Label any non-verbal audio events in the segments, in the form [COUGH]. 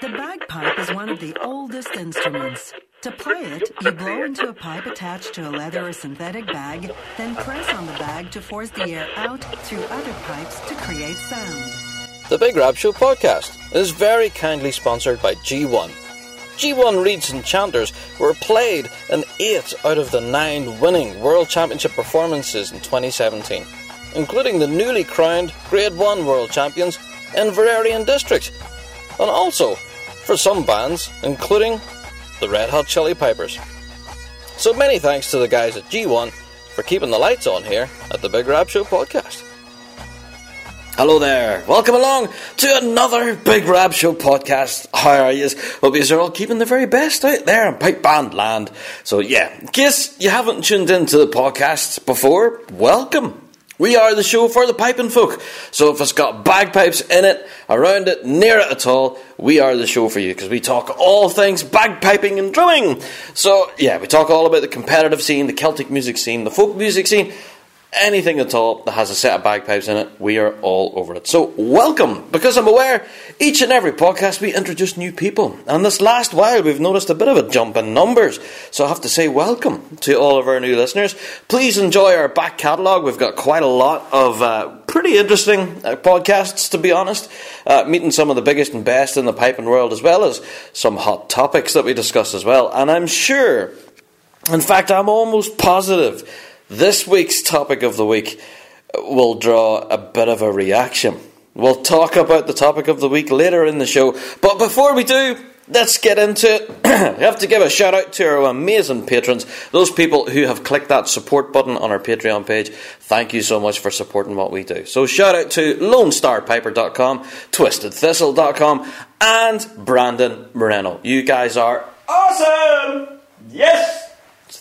The bagpipe is one of the oldest instruments. To play it, you blow into a pipe attached to a leather or synthetic bag, then press on the bag to force the air out through other pipes to create sound. The Big Rab Show podcast is very kindly sponsored by G1. G1 Reeds and Chanters were played in eight out of the nine winning World Championship performances in 2017, including the newly crowned Grade 1 World Champions Inveraray and District, and also for some bands, including the Red Hot Chilli Pipers. So many thanks to the guys at G1 for keeping the lights on here at the Big Rab Show podcast. Hello there, welcome along to another Big Rab Show podcast. How are you? Hope you're all keeping the very best out there in pipe band land. So yeah, in case you haven't tuned into the podcast before, welcome. We are the show for the piping folk. So if it's got bagpipes in it, around it, near it at all, we are the show for you because we talk all things bagpiping and drumming. So yeah, we talk all about the competitive scene, the Celtic music scene, the folk music scene, anything at all that has a set of bagpipes in it, we are all over it. So, welcome, because I'm aware each and every podcast we introduce new people. And this last while, we've noticed a bit of a jump in numbers. So, I have to say welcome to all of our new listeners. Please enjoy our back catalogue. We've got quite a lot of uh, pretty interesting uh, podcasts, to be honest, uh, meeting some of the biggest and best in the piping world, as well as some hot topics that we discuss as well. And I'm sure, in fact, I'm almost positive this week's topic of the week will draw a bit of a reaction. We'll talk about the topic of the week later in the show, but before we do, let's get into it. [CLEARS THROAT] we have to give a shout out to our amazing patrons, those people who have clicked that support button on our Patreon page. Thank you so much for supporting what we do. So, shout out to LoneStarPiper.com, TwistedThistle.com, and Brandon Moreno. You guys are awesome! Yes!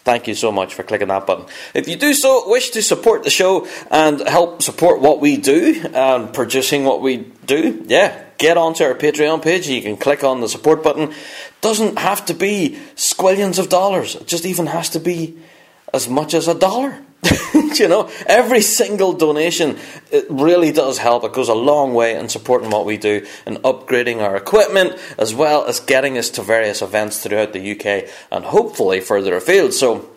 Thank you so much for clicking that button. If you do so wish to support the show and help support what we do and producing what we do, yeah, get onto our Patreon page. You can click on the support button. Doesn't have to be squillions of dollars. It just even has to be as much as a dollar. [LAUGHS] [LAUGHS] you know, every single donation it really does help. It goes a long way in supporting what we do and upgrading our equipment, as well as getting us to various events throughout the UK and hopefully further afield. So,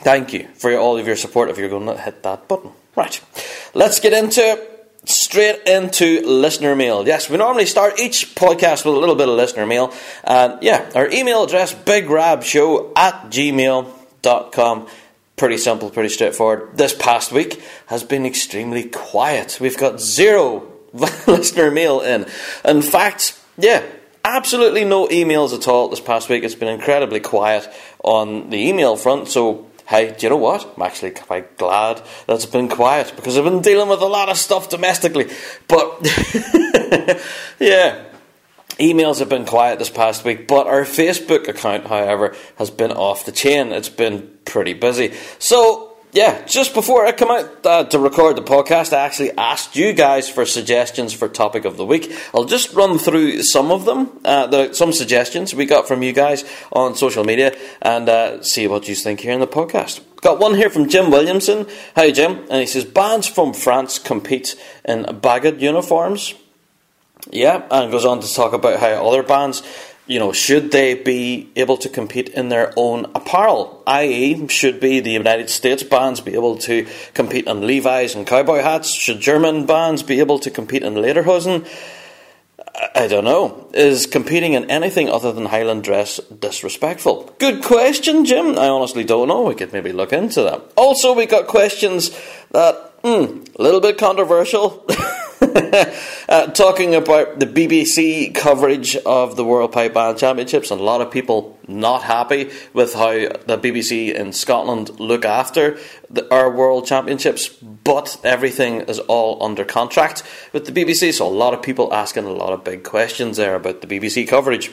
thank you for all of your support. If you're going to hit that button, right? Let's get into straight into listener mail. Yes, we normally start each podcast with a little bit of listener mail. And yeah, our email address, bigrabshow at gmail.com pretty simple, pretty straightforward. This past week has been extremely quiet. We've got zero [LAUGHS] listener mail in. In fact, yeah, absolutely no emails at all this past week. It's been incredibly quiet on the email front. So, hey, do you know what? I'm actually quite glad that it's been quiet because I've been dealing with a lot of stuff domestically. But, [LAUGHS] yeah. Emails have been quiet this past week, but our Facebook account, however, has been off the chain. It's been pretty busy. So, yeah, just before I come out uh, to record the podcast, I actually asked you guys for suggestions for topic of the week. I'll just run through some of them, uh, the, some suggestions we got from you guys on social media, and uh, see what you think here in the podcast. Got one here from Jim Williamson. Hi, Jim. And he says, Bands from France compete in bagged uniforms. Yeah, and goes on to talk about how other bands, you know, should they be able to compete in their own apparel? I.e., should be the United States bands be able to compete in Levi's and cowboy hats? Should German bands be able to compete in lederhosen? I don't know. Is competing in anything other than Highland dress disrespectful? Good question, Jim. I honestly don't know. We could maybe look into that. Also, we got questions that, hmm, a little bit controversial. [LAUGHS] [LAUGHS] uh, talking about the BBC coverage of the World Pipe Band Championships, and a lot of people not happy with how the BBC in Scotland look after the, our World Championships, but everything is all under contract with the BBC, so a lot of people asking a lot of big questions there about the BBC coverage.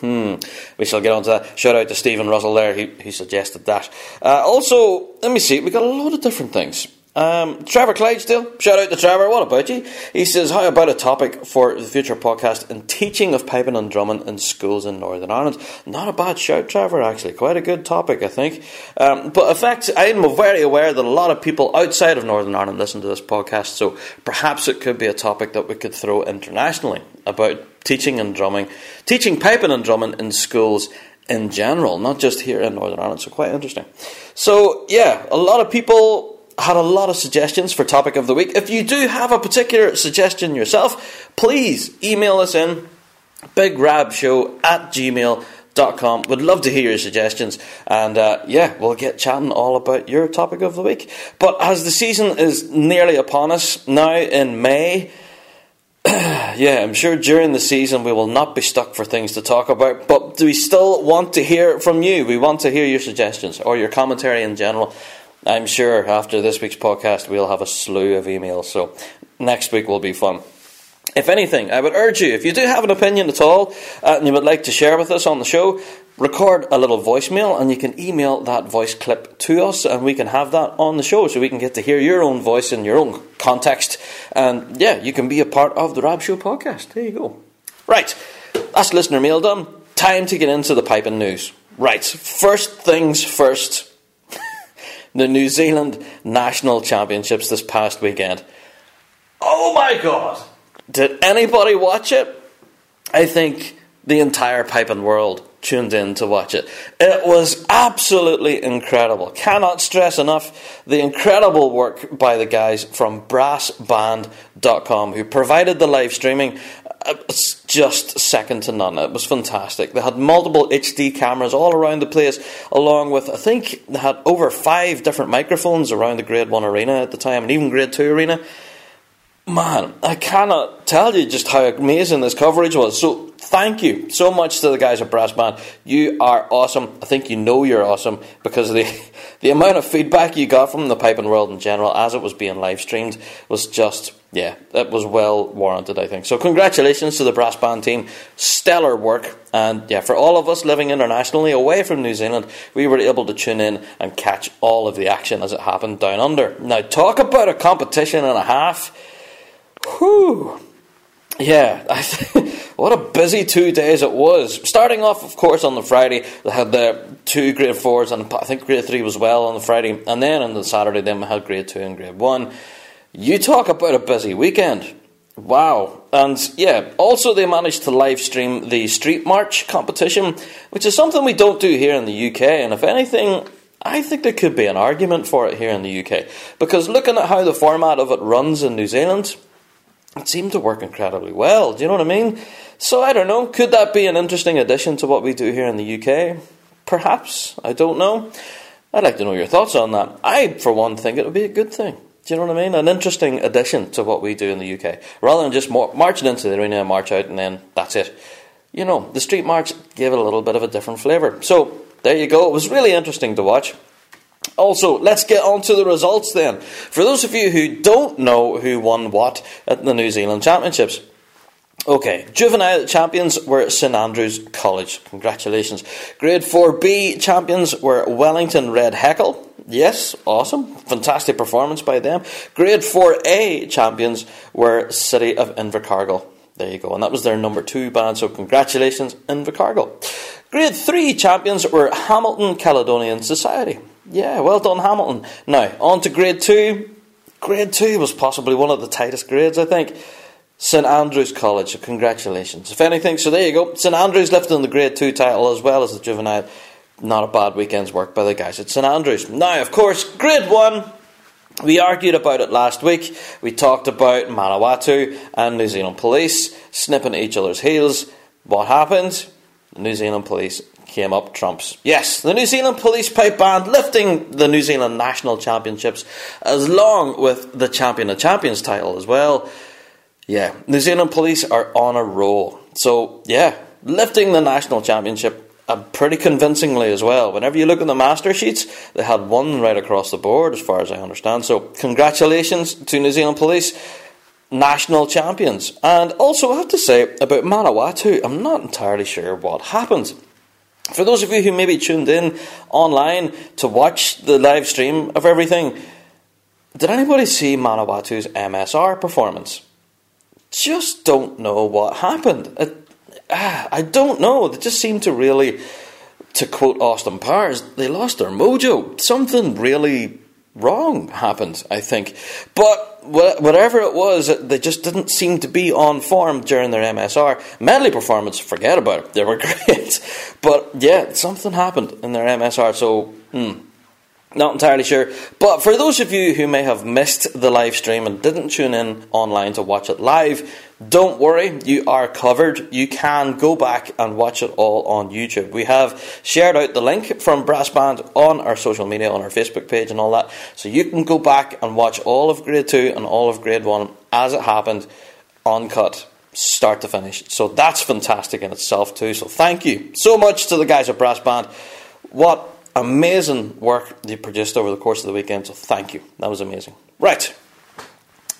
Hmm. We shall get on to that. Shout out to Stephen Russell there, he, he suggested that. Uh, also, let me see, we got a lot of different things. Um, Trevor Clydesdale, shout out to Trevor. What about you? He says, "How about a topic for the future podcast and teaching of piping and drumming in schools in Northern Ireland?" Not a bad shout, Trevor. Actually, quite a good topic, I think. Um, but in fact, I'm very aware that a lot of people outside of Northern Ireland listen to this podcast, so perhaps it could be a topic that we could throw internationally about teaching and drumming, teaching piping and drumming in schools in general, not just here in Northern Ireland. So quite interesting. So yeah, a lot of people had a lot of suggestions for topic of the week. If you do have a particular suggestion yourself, please email us in bigrabshow at gmail.com. Would love to hear your suggestions. And uh, yeah, we'll get chatting all about your topic of the week. But as the season is nearly upon us now in May, [CLEARS THROAT] yeah, I'm sure during the season we will not be stuck for things to talk about, but do we still want to hear from you? We want to hear your suggestions or your commentary in general. I'm sure after this week's podcast we'll have a slew of emails, so next week will be fun. If anything, I would urge you, if you do have an opinion at all uh, and you would like to share with us on the show, record a little voicemail and you can email that voice clip to us and we can have that on the show so we can get to hear your own voice in your own context. And yeah, you can be a part of the Rab Show podcast. There you go. Right, that's listener mail done. Time to get into the piping news. Right, first things first. The New Zealand National Championships this past weekend. Oh my god! Did anybody watch it? I think the entire piping world tuned in to watch it. It was absolutely incredible. Cannot stress enough the incredible work by the guys from brassband.com who provided the live streaming. Uh, it's just second to none. It was fantastic. They had multiple HD cameras all around the place, along with, I think, they had over five different microphones around the Grade 1 arena at the time, and even Grade 2 arena. Man, I cannot tell you just how amazing this coverage was. So, thank you so much to the guys at Brass Band. You are awesome. I think you know you're awesome because the [LAUGHS] the amount of feedback you got from the piping world in general as it was being live streamed was just yeah, it was well warranted. I think so. Congratulations to the Brass Band team. Stellar work, and yeah, for all of us living internationally away from New Zealand, we were able to tune in and catch all of the action as it happened down under. Now, talk about a competition and a half Whew. Yeah, [LAUGHS] what a busy two days it was. Starting off, of course, on the Friday, they had the two grade fours, and I think grade three was well on the Friday, and then on the Saturday, then we had grade two and grade one. You talk about a busy weekend. Wow. And yeah, also they managed to live stream the Street March competition, which is something we don't do here in the UK, and if anything, I think there could be an argument for it here in the UK. Because looking at how the format of it runs in New Zealand, it seemed to work incredibly well. Do you know what I mean? So I don't know. Could that be an interesting addition to what we do here in the UK? Perhaps. I don't know. I'd like to know your thoughts on that. I, for one, think it would be a good thing. Do you know what I mean? An interesting addition to what we do in the UK. Rather than just marching into the arena and march out and then that's it. You know, the street march gave it a little bit of a different flavour. So, there you go. It was really interesting to watch. Also, let's get on to the results then. For those of you who don't know who won what at the New Zealand Championships, Okay, juvenile champions were St Andrews College. Congratulations. Grade 4B champions were Wellington Red Hackle. Yes, awesome. Fantastic performance by them. Grade 4A champions were City of Invercargill. There you go. And that was their number two band, so congratulations, Invercargill. Grade 3 champions were Hamilton Caledonian Society. Yeah, well done, Hamilton. Now, on to grade two. Grade two was possibly one of the tightest grades, I think. St Andrews College, so congratulations. If anything, so there you go. St Andrews lifting the grade two title as well as the juvenile. Not a bad weekend's work by the guys at St Andrews. Now, of course, grade one. We argued about it last week. We talked about Manawatu and New Zealand Police snipping each other's heels. What happened? The New Zealand Police came up trumps. Yes, the New Zealand Police Pipe Band lifting the New Zealand National Championships, as long with the Champion of Champions title as well. Yeah, New Zealand Police are on a roll. So, yeah, lifting the National Championship uh, pretty convincingly as well. Whenever you look at the master sheets, they had one right across the board, as far as I understand. So, congratulations to New Zealand Police national champions. And also, I have to say about Manawatu, I'm not entirely sure what happened. For those of you who maybe tuned in online to watch the live stream of everything, did anybody see Manawatu's MSR performance? Just don't know what happened. It, ah, I don't know. They just seem to really, to quote Austin Powers, they lost their mojo. Something really wrong happened, I think. But whatever it was, they just didn't seem to be on form during their MSR. Medley performance, forget about it. They were [LAUGHS] great. But yeah, something happened in their MSR, so. Hmm, not entirely sure. But for those of you who may have missed the live stream and didn't tune in online to watch it live, don't worry, you are covered. You can go back and watch it all on YouTube. We have shared out the link from Brass Band on our social media, on our Facebook page, and all that. So you can go back and watch all of Grade 2 and all of Grade 1 as it happened, uncut, start to finish. So that's fantastic in itself, too. So thank you so much to the guys at Brass Band. What amazing work they produced over the course of the weekend, so thank you. That was amazing. Right.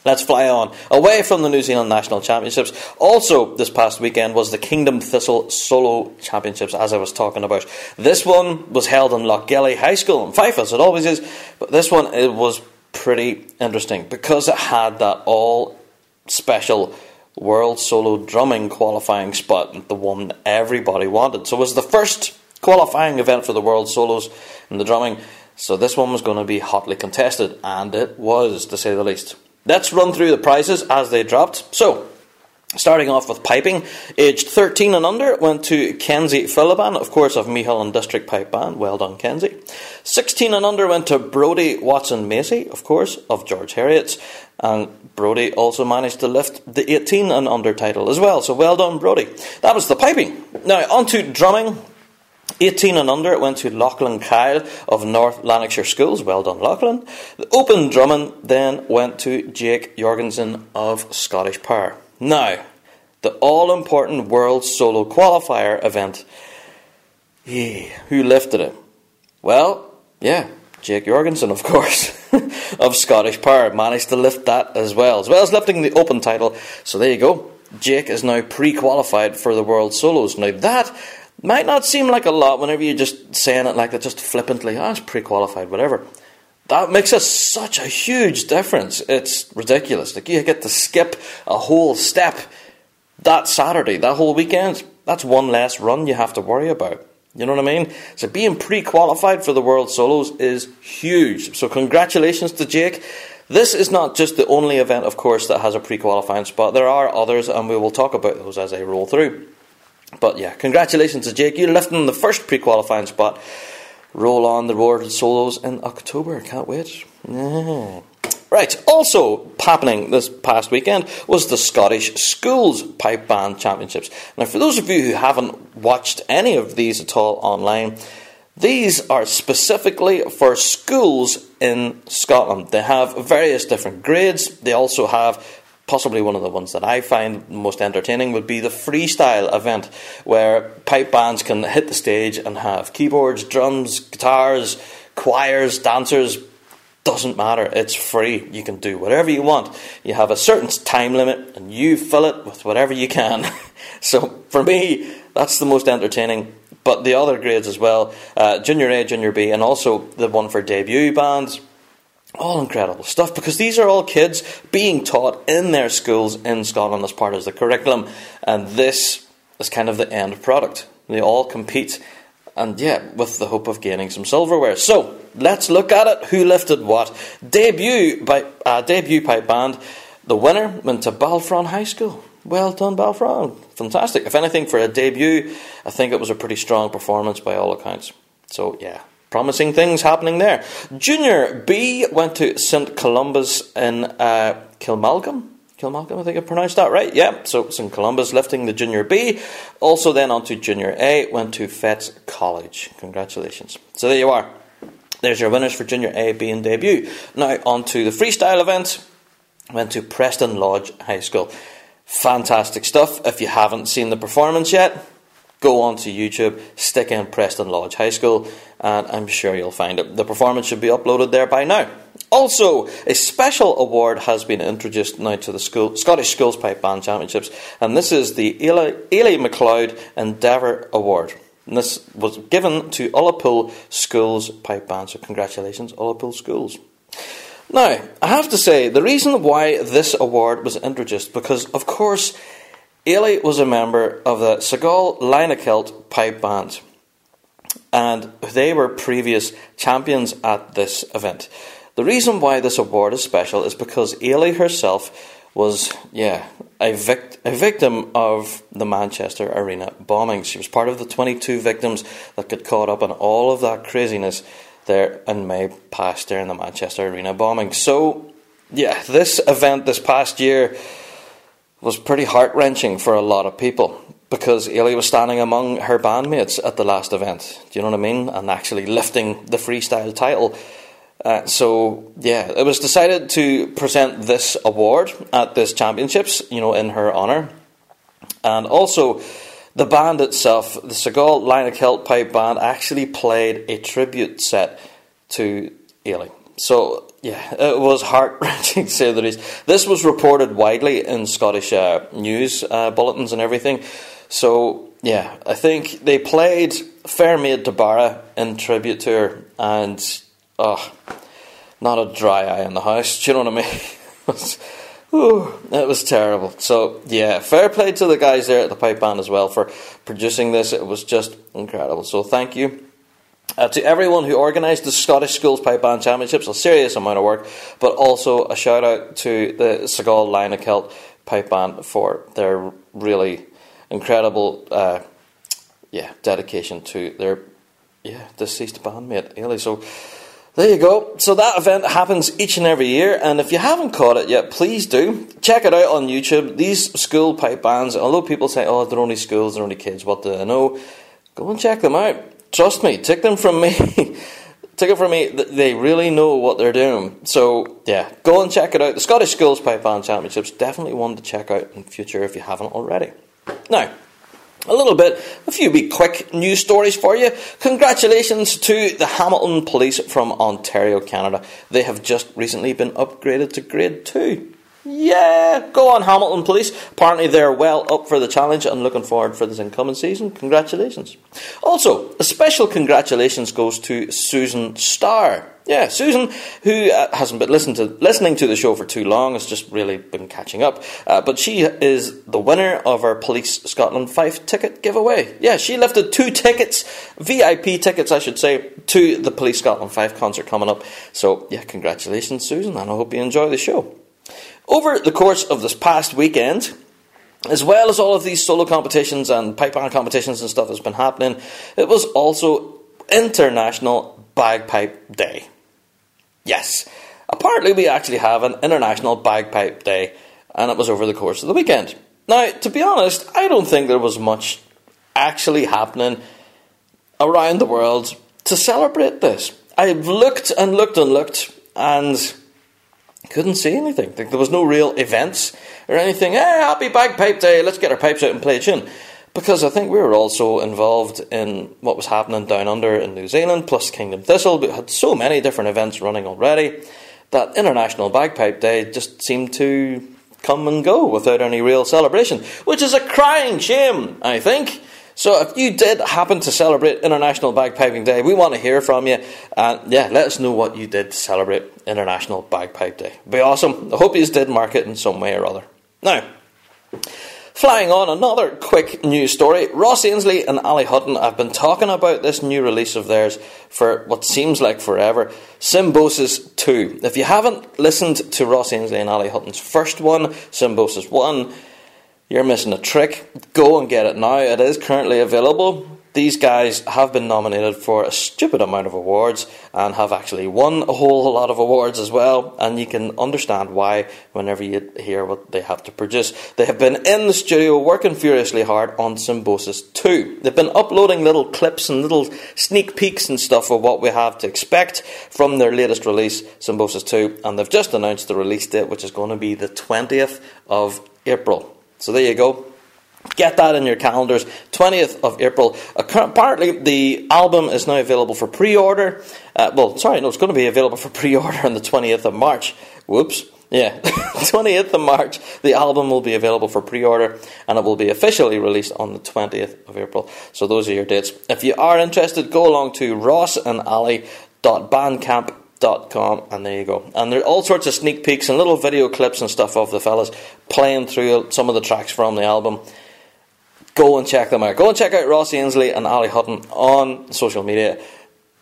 Let's fly on. Away from the New Zealand National Championships. Also, this past weekend was the Kingdom Thistle Solo Championships, as I was talking about. This one was held in Lochgelly High School in Fife, as it always is, but this one it was pretty interesting because it had that all special World Solo Drumming qualifying spot, the one everybody wanted. So it was the first qualifying event for the World Solos in the drumming. So this one was going to be hotly contested, and it was, to say the least. Let's run through the prizes as they dropped. So, starting off with piping, aged 13 and under went to Kenzie Philiban, of course, of Methil District Pipe Band. Well done, Kenzie. 16 and under went to Brody Watson Macy, of course, of George Heriot's. And Brody also managed to lift the 18 and under title as well. So well done, Brody. That was the piping. Now, on to drumming. 18 and under, it went to Lachlan Kyle of North Lanarkshire Schools. Well done, Lachlan. The open Drummond then went to Jake Jorgensen of Scottish Power. Now, the all important World Solo Qualifier event. Yeah, who lifted it? Well, yeah, Jake Jorgensen, of [LAUGHS] course, of Scottish Power, managed to lift that as well, as well as lifting the Open title. So there you go. Jake is now pre qualified for the World Solos. Now, that might not seem like a lot whenever you're just saying it like that, just flippantly, oh, it's pre qualified, whatever. That makes a, such a huge difference. It's ridiculous. Like, you get to skip a whole step that Saturday, that whole weekend. That's one less run you have to worry about. You know what I mean? So being pre qualified for the World Solos is huge. So congratulations to Jake. This is not just the only event, of course, that has a pre qualifying spot. There are others, and we will talk about those as I roll through. But yeah, congratulations to Jake. You're lifting the first pre qualifying spot. Roll on the World Solos in October. Can't wait. Yeah. Right, also happening this past weekend was the Scottish Schools Pipe Band Championships. Now, for those of you who haven't watched any of these at all online, these are specifically for schools in Scotland. They have various different grades. They also have possibly one of the ones that I find most entertaining would be the freestyle event, where pipe bands can hit the stage and have keyboards, drums, guitars, choirs, dancers. Doesn't matter, it's free. You can do whatever you want. You have a certain time limit and you fill it with whatever you can. [LAUGHS] so for me, that's the most entertaining. But the other grades as well uh, Junior A, Junior B, and also the one for debut bands all incredible stuff because these are all kids being taught in their schools in Scotland as part of the curriculum, and this is kind of the end product. They all compete, and yeah, with the hope of gaining some silverware. So let's look at it. Who lifted what? Debut by uh, debut pipe band. The winner went to Balfron High School. Well done, Balfron. Fantastic. If anything, for a debut, I think it was a pretty strong performance by all accounts. So yeah, promising things happening there. Junior B went to St Columba's in uh, Kilmalcolm. Kilmalcolm, I think I pronounced that right. Yeah, so St Columba's lifting the Junior B. Also, then on to Junior A, went to Fettes College. Congratulations. So there you are. There's your winners for Junior A, B, and debut. Now on to the freestyle event. Went to Preston Lodge High School. Fantastic stuff. If you haven't seen the performance yet, go on to YouTube, stick in Preston Lodge High School, and I'm sure you'll find it. The performance should be uploaded there by now. Also, a special award has been introduced now to the school, Scottish Schools Pipe Band Championships, and this is the Eilidh MacLeod Endeavour Award. And this was given to Ullapool Schools Pipe Band, so congratulations, Ullapool Schools. Now, I have to say, the reason why this award was introduced, because of course, Eilidh was a member of the Sgoil Lionacleit Pipe Band and they were previous champions at this event. The reason why this award is special is because Eilidh herself was, yeah, a, a victim of the Manchester Arena bombing. She was part of the 22 victims that got caught up in all of that craziness there in May past during the Manchester Arena bombing. So, yeah, this event this past year was pretty heart wrenching for a lot of people because Eilidh was standing among her bandmates at the last event. Do you know what I mean? And actually lifting the freestyle title. Uh, so yeah, it was decided to present this award at this championships, you know, in her honour, and also the band itself, the Sgoil Lionacleit Pipe Band, actually played a tribute set to Eilidh. So yeah, it was heart wrenching [LAUGHS] to say the least. This was reported widely in Scottish uh, news uh, bulletins and everything. So yeah, I think they played Fair Maid to Barra in tribute to her, and oh, not a dry eye in the house. [LAUGHS] Do you know what I mean? [LAUGHS] it, was, it was terrible. So yeah, fair play to the guys there at the pipe band as well for producing this. It was just incredible. So thank you. Uh, to everyone who organised the Scottish Schools Pipe Band Championships, a serious amount of work, but also a shout out to the Sgoil Lionacleit Pipe Band for their really incredible, uh, yeah, dedication to their yeah deceased bandmate Eilidh. So there you go. So that event happens each and every year, and if you haven't caught it yet, please do check it out on YouTube. These school pipe bands, although people say, "Oh, they're only schools, they're only kids," what do they know? Go and check them out. Trust me, take them from me. [LAUGHS] take it from me, they really know what they're doing. So, yeah, go and check it out. The Scottish Schools Pipe Band Championships, definitely one to check out in future if you haven't already. Now, a little bit, a few wee quick news stories for you. Congratulations to the Hamilton Police from Ontario, Canada. They have just recently been upgraded to Grade 2. Yeah, go on, Hamilton Police. Apparently, they're well up for the challenge and looking forward for this incoming season. Congratulations. Also, a special congratulations goes to Susan Starr. Yeah, Susan, who uh, hasn't been listening to, listening to the show for too long, has just really been catching up. Uh, but she is the winner of our Police Scotland Fife ticket giveaway. Yeah, she lifted two tickets, VIP tickets, I should say, to the Police Scotland Fife concert coming up. So, yeah, congratulations, Susan, and I hope you enjoy the show. Over the course of this past weekend, as well as all of these solo competitions and pipe band competitions and stuff that's been happening, it was also International Bagpipe Day. Yes, apparently we actually have an International Bagpipe Day, and it was over the course of the weekend. Now, to be honest, I don't think there was much actually happening around the world to celebrate this. I've looked and looked and looked, and couldn't see anything. There was no real events or anything. Hey, happy bagpipe day, let's get our pipes out and play a tune. Because I think we were also involved in what was happening down under in New Zealand, plus Kingdom Thistle. We had so many different events running already that International Bagpipe Day just seemed to come and go without any real celebration, which is a crying shame, I think. So if you did happen to celebrate International Bagpiping Day, we want to hear from you. And yeah, let us know what you did to celebrate International Bagpipe Day. Be awesome. I hope you did mark it in some way or other. Now, Flying on, another quick news story. Ross Ainslie and Ali Hutton have been talking about this new release of theirs for what seems like forever Symbiosis 2. If you haven't listened to Ross Ainslie and Ali Hutton's first one, Symbiosis 1, you're missing a trick. Go and get it now. It is currently available. These guys have been nominated for a stupid amount of awards and have actually won a whole lot of awards as well. And you can understand why whenever you hear what they have to produce. They have been in the studio working furiously hard on Symbiosis 2. They've been uploading little clips and little sneak peeks and stuff of what we have to expect from their latest release, Symbiosis 2. And they've just announced the release date, which is going to be the 20th of April. So there you go. Get that in your calendars. 20th of April. Apparently, the album is now available for pre order. Uh, well, sorry, no, it's going to be available for [LAUGHS] pre order on the 20th of March. Whoops. Yeah, [LAUGHS] 20th of March, the album will be available for pre order and it will be officially released on the 20th of April. So, those are your dates. If you are interested, go along to rossandali.bandcamp.com and there you go and there are all sorts of sneak peeks and little video clips and stuff of the fellas playing through some of the tracks from the album go and check them out go and check out Ross Ainslie and Ali Hutton on social media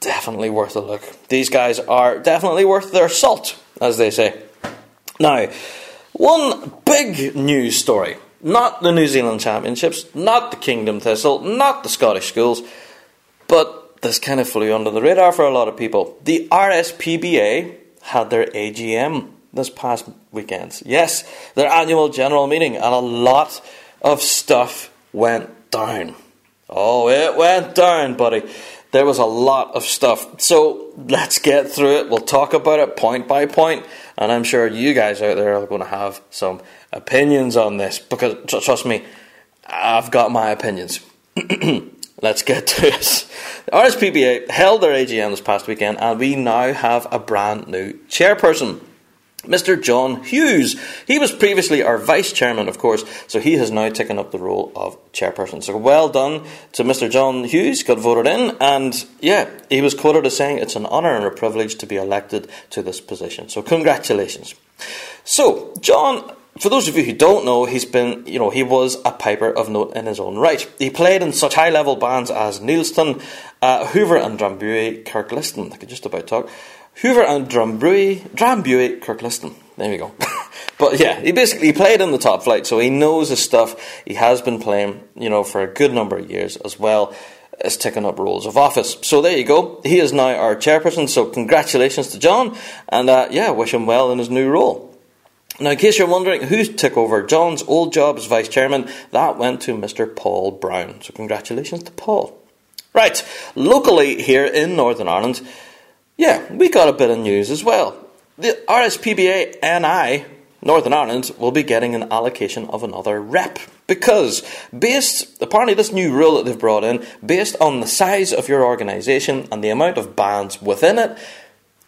definitely worth a look. These guys are definitely worth their salt, as they say. Now, one big news story not the New Zealand Championships, not the Kingdom Thistle, not the Scottish Schools, but this kind of flew under the radar for a lot of people. The RSPBA had their AGM this past weekend. Yes, their annual general meeting, and a lot of stuff went down. Oh, it went down, buddy. There was a lot of stuff. So let's get through it. We'll talk about it point by point, and I'm sure you guys out there are going to have some opinions on this because, trust me, I've got my opinions. [CLEARS THROAT] Let's get to it. The RSPBA held their AGM this past weekend, and we now have a brand new chairperson. Mr. John Hughes. He was previously our vice chairman, of course, so he has now taken up the role of chairperson. So well done to Mr. John Hughes, got voted in, and yeah, he was quoted as saying it's an honour and a privilege to be elected to this position. So congratulations. So, John for those of you who don't know, he's been, you know, he was a piper of note in his own right. He played in such high level bands as Neilston, uh, Hoover and Drambuie, Kirkliston. I could just about talk. Hoover and Drambuie, Drambuie, Kirkliston. There we go. [LAUGHS] but yeah, he basically played in the top flight, so he knows his stuff. He has been playing, you know, for a good number of years as well as taking up roles of office. So there you go. He is now our chairperson. So congratulations to John, and uh, yeah, wish him well in his new role. Now, in case you're wondering who took over John's old job as vice chairman, that went to Mr. Paul Brown. So, congratulations to Paul. Right, locally here in Northern Ireland, yeah, we got a bit of news as well. The RSPBA NI, Northern Ireland, will be getting an allocation of another rep. Because, based, apparently, this new rule that they've brought in, based on the size of your organisation and the amount of bands within it,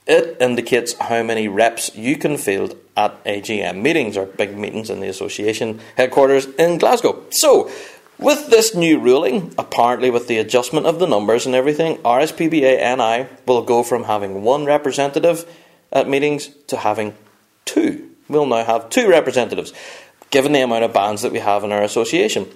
it indicates how many reps you can field at AGM meetings or big meetings in the association headquarters in Glasgow. So, with this new ruling, apparently with the adjustment of the numbers and everything, RSPBA NI will go from having one representative at meetings to having two. We'll now have two representatives, given the amount of bands that we have in our association.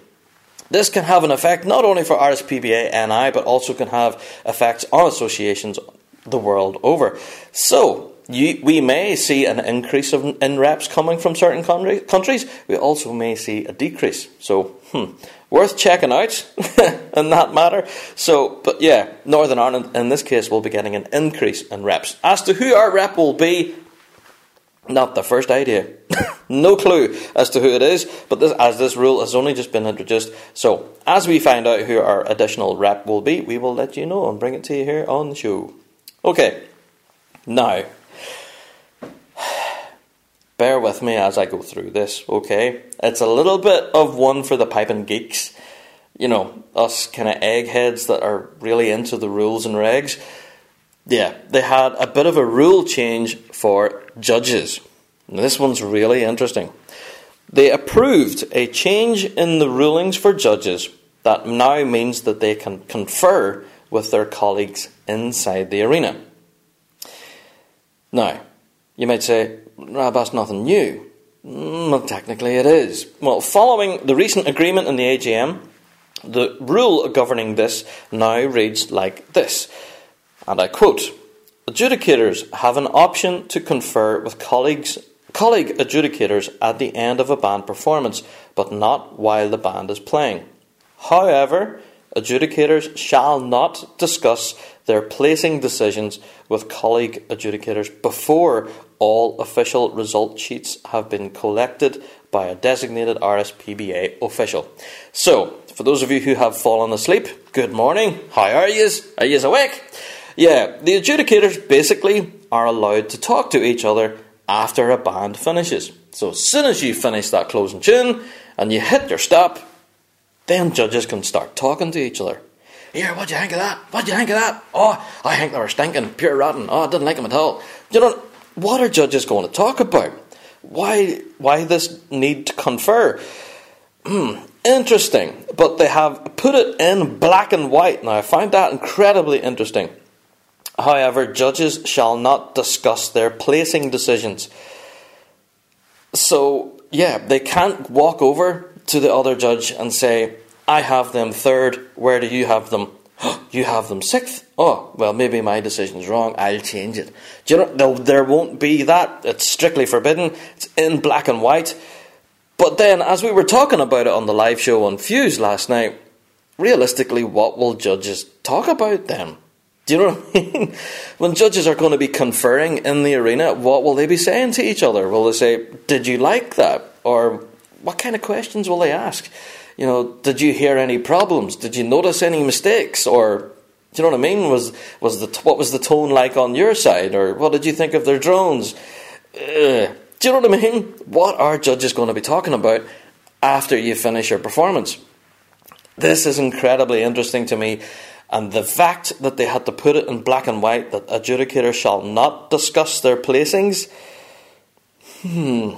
This can have an effect not only for RSPBA NI, but also can have effects on associations the world over. So, you, we may see an increase of, in reps coming from certain countries. We also may see a decrease. So, hmm, worth checking out [LAUGHS] in that matter. So, but yeah, Northern Ireland in this case will be getting an increase in reps. As to who our rep will be, not the first idea. [LAUGHS] no clue as to who it is, but this, as this rule has only just been introduced, so as we find out who our additional rep will be, we will let you know and bring it to you here on the show. Okay, now bear with me as I go through this, okay? It's a little bit of one for the piping geeks. You know, us kind of eggheads that are really into the rules and regs. Yeah, they had a bit of a rule change for judges. This one's really interesting. They approved a change in the rulings for judges that now means that they can confer with their colleagues inside the arena. Now, you might say, that's nothing new. Mm, technically it is. Well, following the recent agreement in the AGM, the rule governing this now reads like this, and I quote Adjudicators have an option to confer with colleagues, colleague adjudicators at the end of a band performance, but not while the band is playing. However, adjudicators shall not discuss their placing decisions with colleague adjudicators before all official result sheets have been collected by a designated RSPBA official. So, for those of you who have fallen asleep, good morning. How are you? Are you awake? Yeah, the adjudicators basically are allowed to talk to each other after a band finishes. So, as soon as you finish that closing tune and you hit your stop, then judges can start talking to each other. Here, what do you think of that? What do you think of that? Oh, I think they were stinking, pure rotten. Oh, I didn't like them at all. You know, what are judges going to talk about? Why, why this need to confer? Hmm, interesting. But they have put it in black and white. Now, I find that incredibly interesting. However, judges shall not discuss their placing decisions. So, yeah, they can't walk over to the other judge and say, I have them third, where do you have them? [GASPS] you have them sixth. Oh, well, maybe my decision's wrong. I'll change it. Do you know, there won't be that. It's strictly forbidden. It's in black and white. But then, as we were talking about it on the live show on Fuse last night, realistically, what will judges talk about then? Do you know [LAUGHS] what I mean? when judges are going to be conferring in the arena, what will they be saying to each other? Will they say, Did you like that? Or what kind of questions will they ask? You know, did you hear any problems? Did you notice any mistakes? Or do you know what I mean? Was was the what was the tone like on your side? Or what did you think of their drones? Do you know what I mean? What are judges going to be talking about after you finish your performance? This is incredibly interesting to me. And the fact that they had to put it in black and white that adjudicators shall not discuss their placings, hmm,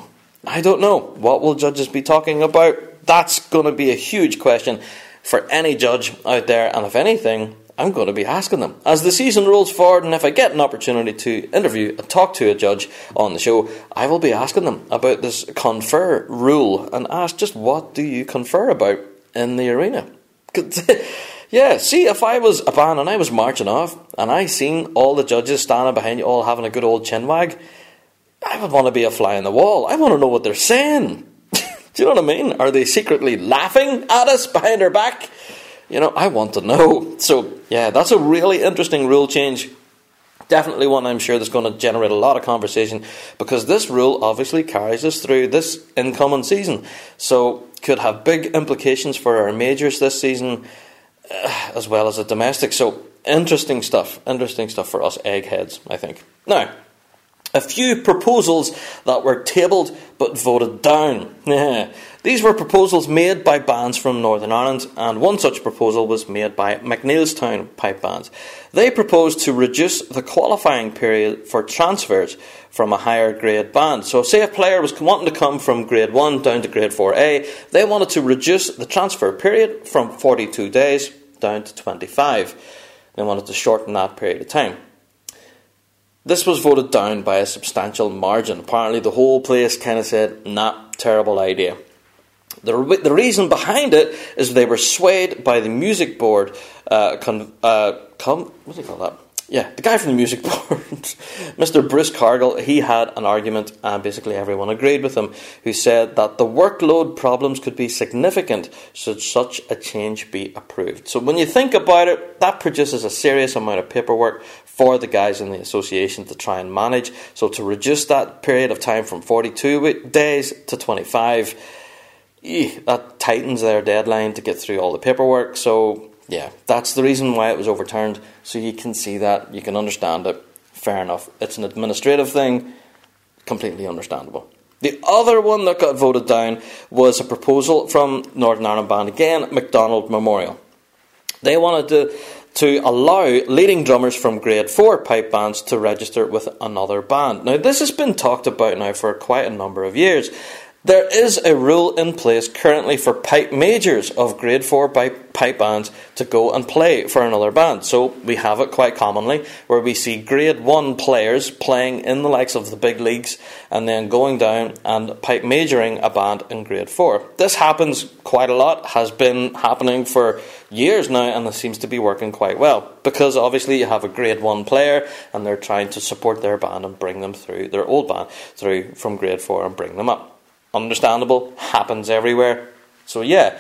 I don't know. What will judges be talking about? That's going to be a huge question for any judge out there, and if anything, I'm going to be asking them. As the season rolls forward, and if I get an opportunity to interview and talk to a judge on the show, I will be asking them about this confer rule and ask just what do you confer about in the arena? [LAUGHS] yeah, see, if I was a band and I was marching off and I seen all the judges standing behind you all having a good old chin wag, I would want to be a fly in the wall. I want to know what they're saying. Do you know what I mean? Are they secretly laughing at us behind our back? You know, I want to know. [LAUGHS] So, yeah, that's a really interesting rule change. Definitely one I'm sure that's going to generate a lot of conversation because this rule obviously carries us through this incoming season. So, could have big implications for our majors this season uh, as well as the domestic. So, interesting stuff. Interesting stuff for us eggheads, I think. Now, a few proposals that were tabled but voted down. [LAUGHS] These were proposals made by bands from Northern Ireland, and one such proposal was made by McNeilstown Pipe Band. They proposed to reduce the qualifying period for transfers from a higher grade band. So, say a player was wanting to come from grade 1 down to grade 4A, they wanted to reduce the transfer period from 42 days down to 25. They wanted to shorten that period of time. This was voted down by a substantial margin. Apparently, the whole place kind of said, nah, terrible idea. The, re- the reason behind it is they were swayed by the music board. Uh, con- uh, com- what do you call that? Yeah, the guy from the music [LAUGHS] board, Mr. Bruce Cargill, he had an argument, and basically everyone agreed with him, who said that the workload problems could be significant should such a change be approved. So when you think about it, that produces a serious amount of paperwork for the guys in the association to try and manage. So to reduce that period of time from 42 days to 25, that tightens their deadline to get through all the paperwork. So yeah, that's the reason why it was overturned. So you can see that, you can understand it. Fair enough. It's an administrative thing, completely understandable. The other one that got voted down was a proposal from Northern Ireland Band again, McDonald Memorial. They wanted to to allow leading drummers from grade 4 pipe bands to register with another band. Now, this has been talked about now for quite a number of years. There is a rule in place currently for pipe majors of grade 4 pipe, pipe bands to go and play for another band. So we have it quite commonly where we see grade 1 players playing in the likes of the big leagues and then going down and pipe majoring a band in grade 4. This happens quite a lot, has been happening for years now, and it seems to be working quite well because obviously you have a grade 1 player and they're trying to support their band and bring them through their old band through from grade 4 and bring them up understandable, happens everywhere. So, yeah,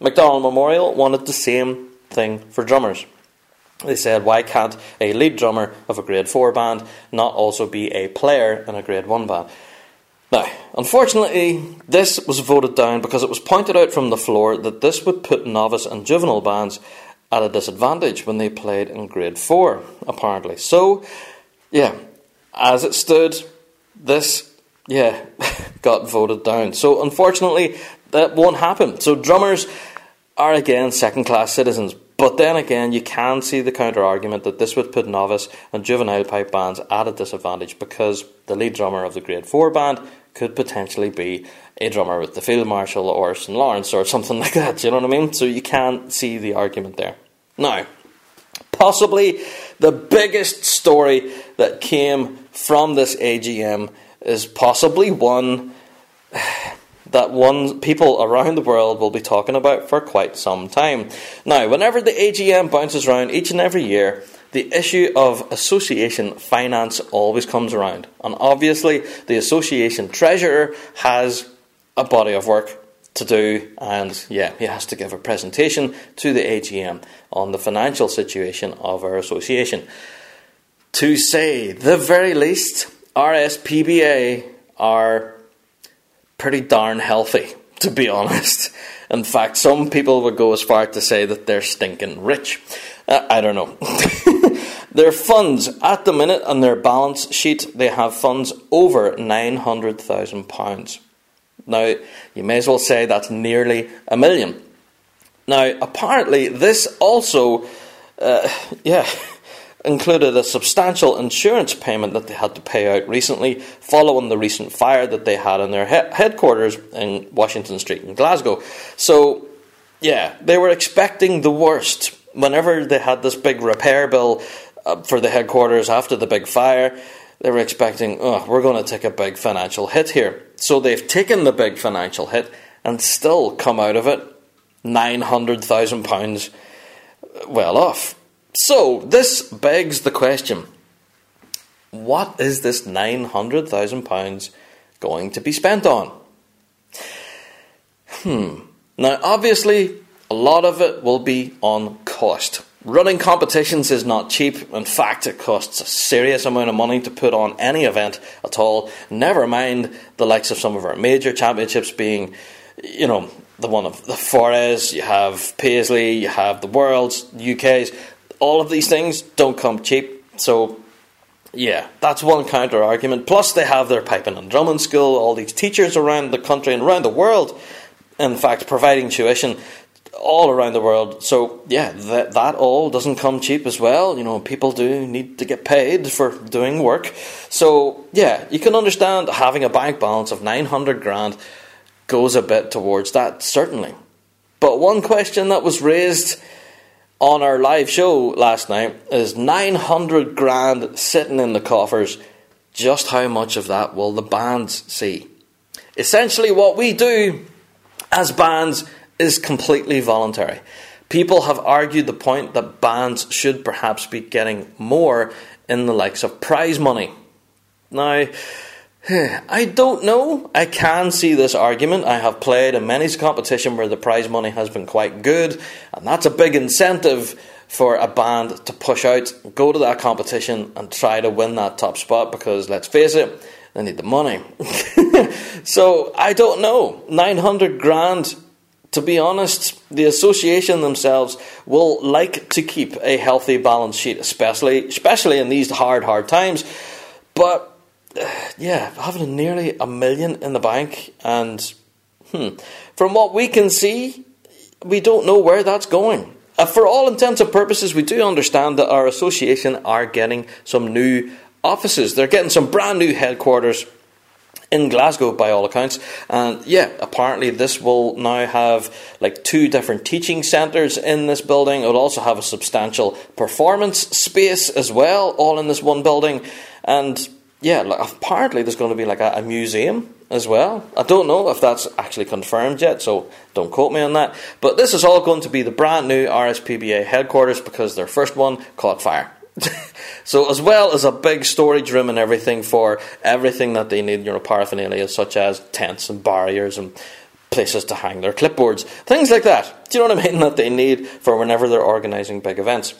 McDonald Memorial wanted the same thing for drummers. They said, why can't a lead drummer of a grade 4 band not also be a player in a grade 1 band? Now, unfortunately, this was voted down because it was pointed out from the floor that this would put novice and juvenile bands at a disadvantage when they played in grade 4, apparently. So, yeah, as it stood, this yeah, [LAUGHS] got voted down. So unfortunately, that won't happen. So drummers are again second class citizens. But then again, you can see the counter argument that this would put novice and juvenile pipe bands at a disadvantage because the lead drummer of the grade 4 band could potentially be a drummer with the Field Marshal or St Laurence or something [LAUGHS] like that. You know what I mean? So you can see the argument there. Now, possibly the biggest story that came from this AGM is possibly one that one people around the world will be talking about for quite some time. Now, whenever the AGM bounces around each and every year, the issue of association finance always comes around. And obviously, the association treasurer has a body of work to do, and yeah, he has to give a presentation to the AGM on the financial situation of our association. To say the very least, RSPBA are pretty darn healthy, [LAUGHS] to be honest. In fact, some people would go as far to say that they're stinking rich. Uh, I don't know. [LAUGHS] their funds, at the minute, on their balance sheet, they have funds over £900,000. Now, you may as well say that's nearly a million. Now, apparently, this also, uh, [LAUGHS] yeah, included a substantial insurance payment that they had to pay out recently following the recent fire that they had in their he- headquarters in Washington Street in Glasgow. So, yeah, they were expecting the worst. Whenever they had this big repair bill uh, for the headquarters after the big fire, they were expecting, oh, we're going to take a big financial hit here. So they've taken the big financial hit and still come out of it £900,000 well off. So this begs the question what is this £900,000 going to be spent on? Hmm. Now, obviously, a lot of it will be on cost. Running competitions is not cheap. In fact, it costs a serious amount of money to put on any event at all. Never mind the likes of some of our major championships being, you know, the one of the Forres, you have Paisley, you have the Worlds, UK's. All of these things don't come cheap. So, yeah, that's one counter argument. Plus, they have their piping and drumming school, all these teachers around the country and around the world, in fact, providing tuition all around the world. So yeah, that that all doesn't come cheap as well. You know, people do need to get paid for doing work. So yeah, you can understand having a bank balance of nine hundred grand goes a bit towards that certainly. But one question that was raised on our live show last night is 900 grand sitting in the coffers. Just how much of that will the bands see? Essentially, what we do as bands is completely voluntary. People have argued the point that bands should perhaps be getting more in the likes of prize money. Now, Hmm, I don't know. I can see this argument. I have played in many competition where the prize money has been quite good, and that's a big incentive for a band to push out, go to that competition, and try to win that top spot because let's face it, they need the money. [LAUGHS] so I don't know. 900 grand to be honest, the association themselves will like to keep a healthy balance sheet, especially especially in these hard, hard times. But [SIGHS] yeah, having nearly a million in the bank, and hmm, from what we can see, we don't know where that's going. Uh, for all intents and purposes, we do understand that our association are getting some new offices. They're getting some brand new headquarters in Glasgow by all accounts. And yeah, apparently this will now have like two different teaching centres in this building. It will also have a substantial performance space as well, all in this one building. And yeah, like, apparently there's going to be like a, a museum as well. I don't know if that's actually confirmed yet, so don't quote me on that. But this is all going to be the brand new RSPBA headquarters because their first one caught fire. [LAUGHS] so as well as a big storage room and everything for everything that they need, you know, paraphernalia such as tents and barriers and places to hang their clipboards, things like that. Do you know what I mean? [LAUGHS] That they need for whenever they're organising big events.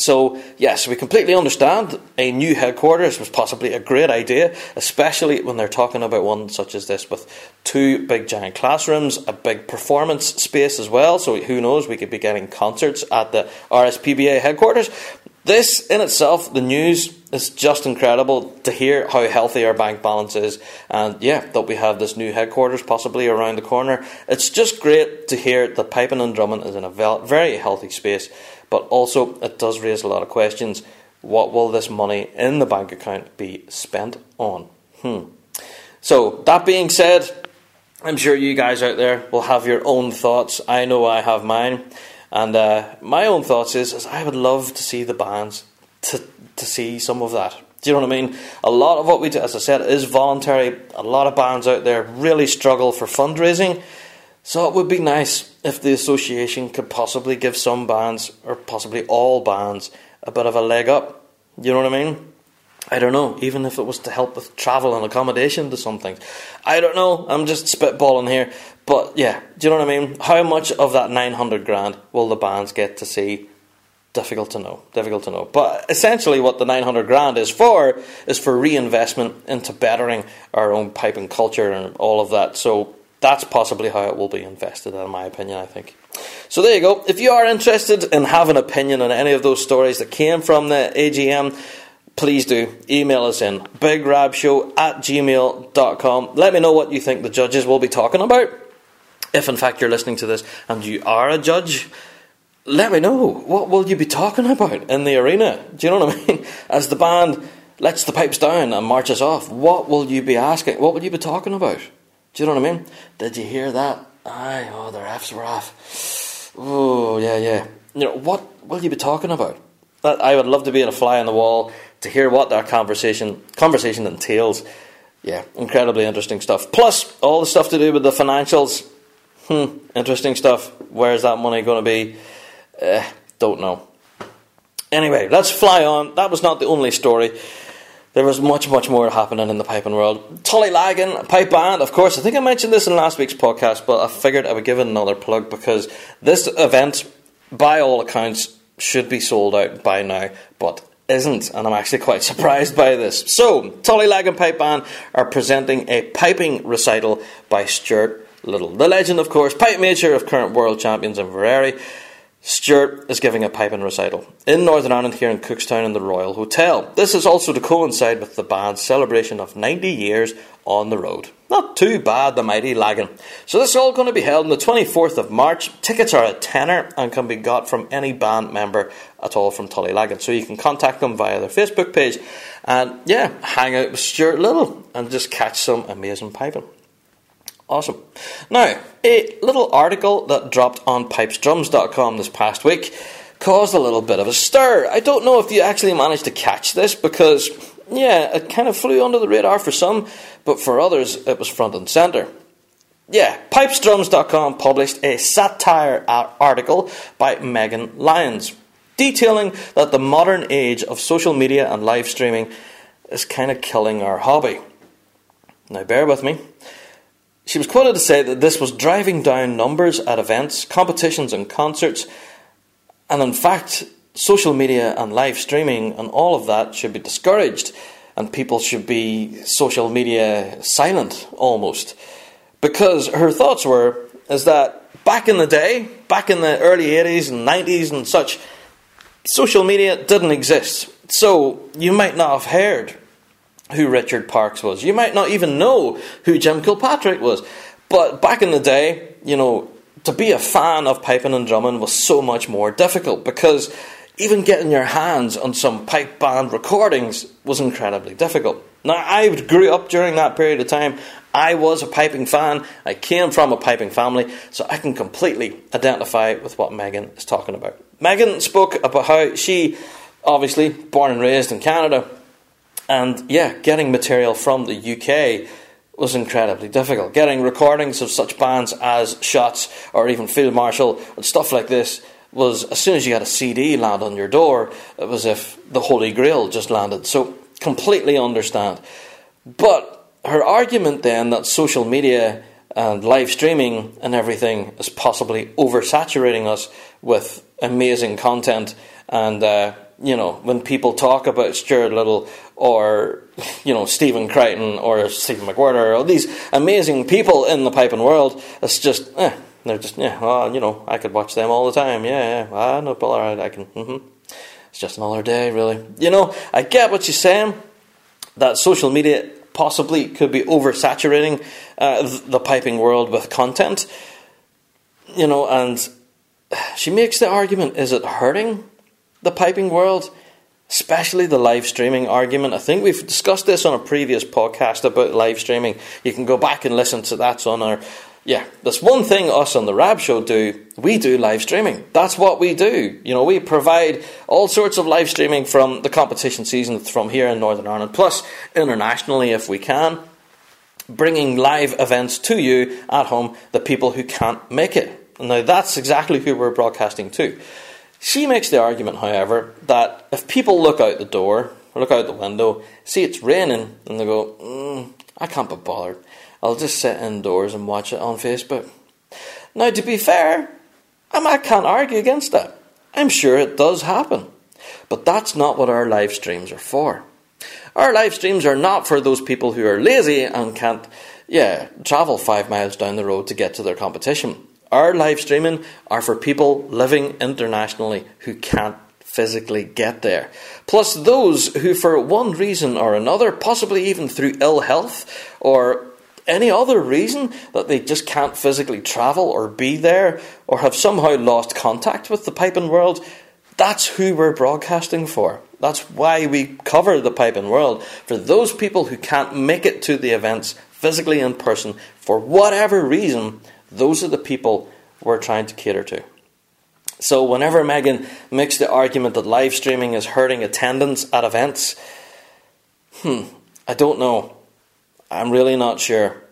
So, yes, we completely understand a new headquarters was possibly a great idea, especially when they're talking about one such as this with two big giant classrooms, a big performance space as well. So, who knows, we could be getting concerts at the RSPBA headquarters. This in itself, the news is just incredible to hear how healthy our bank balance is, and yeah, that we have this new headquarters possibly around the corner. It's just great to hear that Piping and Drumming is in a very healthy space, but also it does raise a lot of questions. What will this money in the bank account be spent on? Hmm. So, that being said, I'm sure you guys out there will have your own thoughts. I know I have mine. And uh, my own thoughts is, is I would love to see the bands to to see some of that. Do you know what I mean? A lot of what we do, as I said, is voluntary. A lot of bands out there really struggle for fundraising. So it would be nice if the association could possibly give some bands, or possibly all bands, a bit of a leg up. You know what I mean? I don't know, even if it was to help with travel and accommodation to some things. I don't know, I'm just spitballing here. But yeah, do you know what I mean? How much of that 900 grand will the bands get to see? Difficult to know. Difficult to know. But essentially, what the 900 grand is for is for reinvestment into bettering our own piping culture and all of that. So that's possibly how it will be invested, in my opinion, I think. So there you go. If you are interested in having an opinion on any of those stories that came from the AGM, please do email us in bigrabshow at gmail.com. Let me know what you think the judges will be talking about. If in fact you're listening to this and you are a judge, let me know. What will you be talking about in the arena? Do you know what I mean? [LAUGHS] As the band lets the pipes down and marches off, what will you be asking? What will you be talking about? Do you know what I mean? Did you hear that? Aye, oh, the refs were off. Oh, yeah, yeah. You know, what will you be talking about? I would love to be in a fly on the wall to hear what that conversation conversation entails. Yeah, incredibly interesting stuff. Plus, all the stuff to do with the financials. Hmm, interesting stuff. Where's that money going to be? Uh, don't know. Anyway, let's fly on. That was not the only story. There was much, much more happening in the piping world. Tullylagan Pipe Band, of course. I think I mentioned this in last week's podcast, but I figured I would give it another plug because this event, by all accounts, should be sold out by now, but isn't, and I'm actually quite [LAUGHS] surprised by this. So, Tullylagan Pipe Band are presenting a piping recital by Stuart Little. The legend, of course, pipe major of current world champions in Inveraray. Stuart is giving a piping recital in Northern Ireland here in Cookstown in the Royal Hotel. This is also to coincide with the band's celebration of 90 years on the road. Not too bad, the mighty lagging. So this is all going to be held on the 24th of March. Tickets are a tenner and can be got from any band member at all from Tullylagan. So you can contact them via their Facebook page and yeah, hang out with Stuart Little and just catch some amazing piping. Awesome. Now, a little article that dropped on pipesdrums.com this past week caused a little bit of a stir. I don't know if you actually managed to catch this because, yeah, it kind of flew under the radar for some, but for others it was front and centre. Yeah, pipesdrums.com published a satire article by Megan Lyons detailing that the modern age of social media and live streaming is kind of killing our hobby. Now, bear with me. She was quoted to say that this was driving down numbers at events, competitions, and concerts, and in fact, social media and live streaming and all of that should be discouraged, and people should be social media silent almost. Because her thoughts were is that back in the day, back in the early 80s and 90s and such, social media didn't exist. So you might not have heard who Richard Parkes was. You might not even know who Jim Kilpatrick was. But back in the day, you know, to be a fan of piping and drumming was so much more difficult because even getting your hands on some pipe band recordings was incredibly difficult. Now, I grew up during that period of time. I was a piping fan. I came from a piping family, so I can completely identify with what Megan is talking about. Megan spoke about how she, obviously born and raised in Canada, and yeah, getting material from the UK was incredibly difficult. Getting recordings of such bands as Shotts or even Field Marshal and stuff like this was as soon as you had a CD land on your door, it was if the Holy Grail just landed. So completely understand. But her argument then that social media and live streaming and everything is possibly oversaturating us with amazing content and uh, you know, when people talk about Stuart Little or, you know, Stephen Crichton or Stephen McWhirter or these amazing people in the piping world, it's just, eh, they're just, yeah, well, you know, I could watch them all the time. Yeah, yeah, I know, but alright, I can, mm-hmm. It's just another day, really. You know, I get what you're saying, that social media possibly could be oversaturating uh, the piping world with content, you know, and she makes the argument is it hurting the piping world, especially the live streaming argument. I think we've discussed this on a previous podcast about live streaming. You can go back and listen to that on our yeah, that's one thing us on the Rab Show do. We do live streaming. That's what we do. You know, we provide all sorts of live streaming from the competition season from here in Northern Ireland, plus internationally if we can, bringing live events to you at home, the people who can't make it. Now, that's exactly who we're broadcasting to. She makes the argument, however, that if people look out the door, or look out the window, see it's raining, and they go, mm, I can't be bothered I'll just sit indoors and watch it on Facebook. Now, to be fair, I can't argue against that. I'm sure it does happen. But that's not what our live streams are for. Our live streams are not for those people who are lazy and can't, yeah, travel five miles down the road to get to their competition. Our live streaming are for people living internationally who can't physically get there. Plus, those who, for one reason or another, possibly even through ill health or any other reason that they just can't physically travel or be there or have somehow lost contact with the piping world, that's who we're broadcasting for. That's why we cover the piping world. For those people who can't make it to the events physically in person for whatever reason, those are the people we're trying to cater to. So, whenever Megan makes the argument that live streaming is hurting attendance at events, hmm, I don't know. I'm really not sure.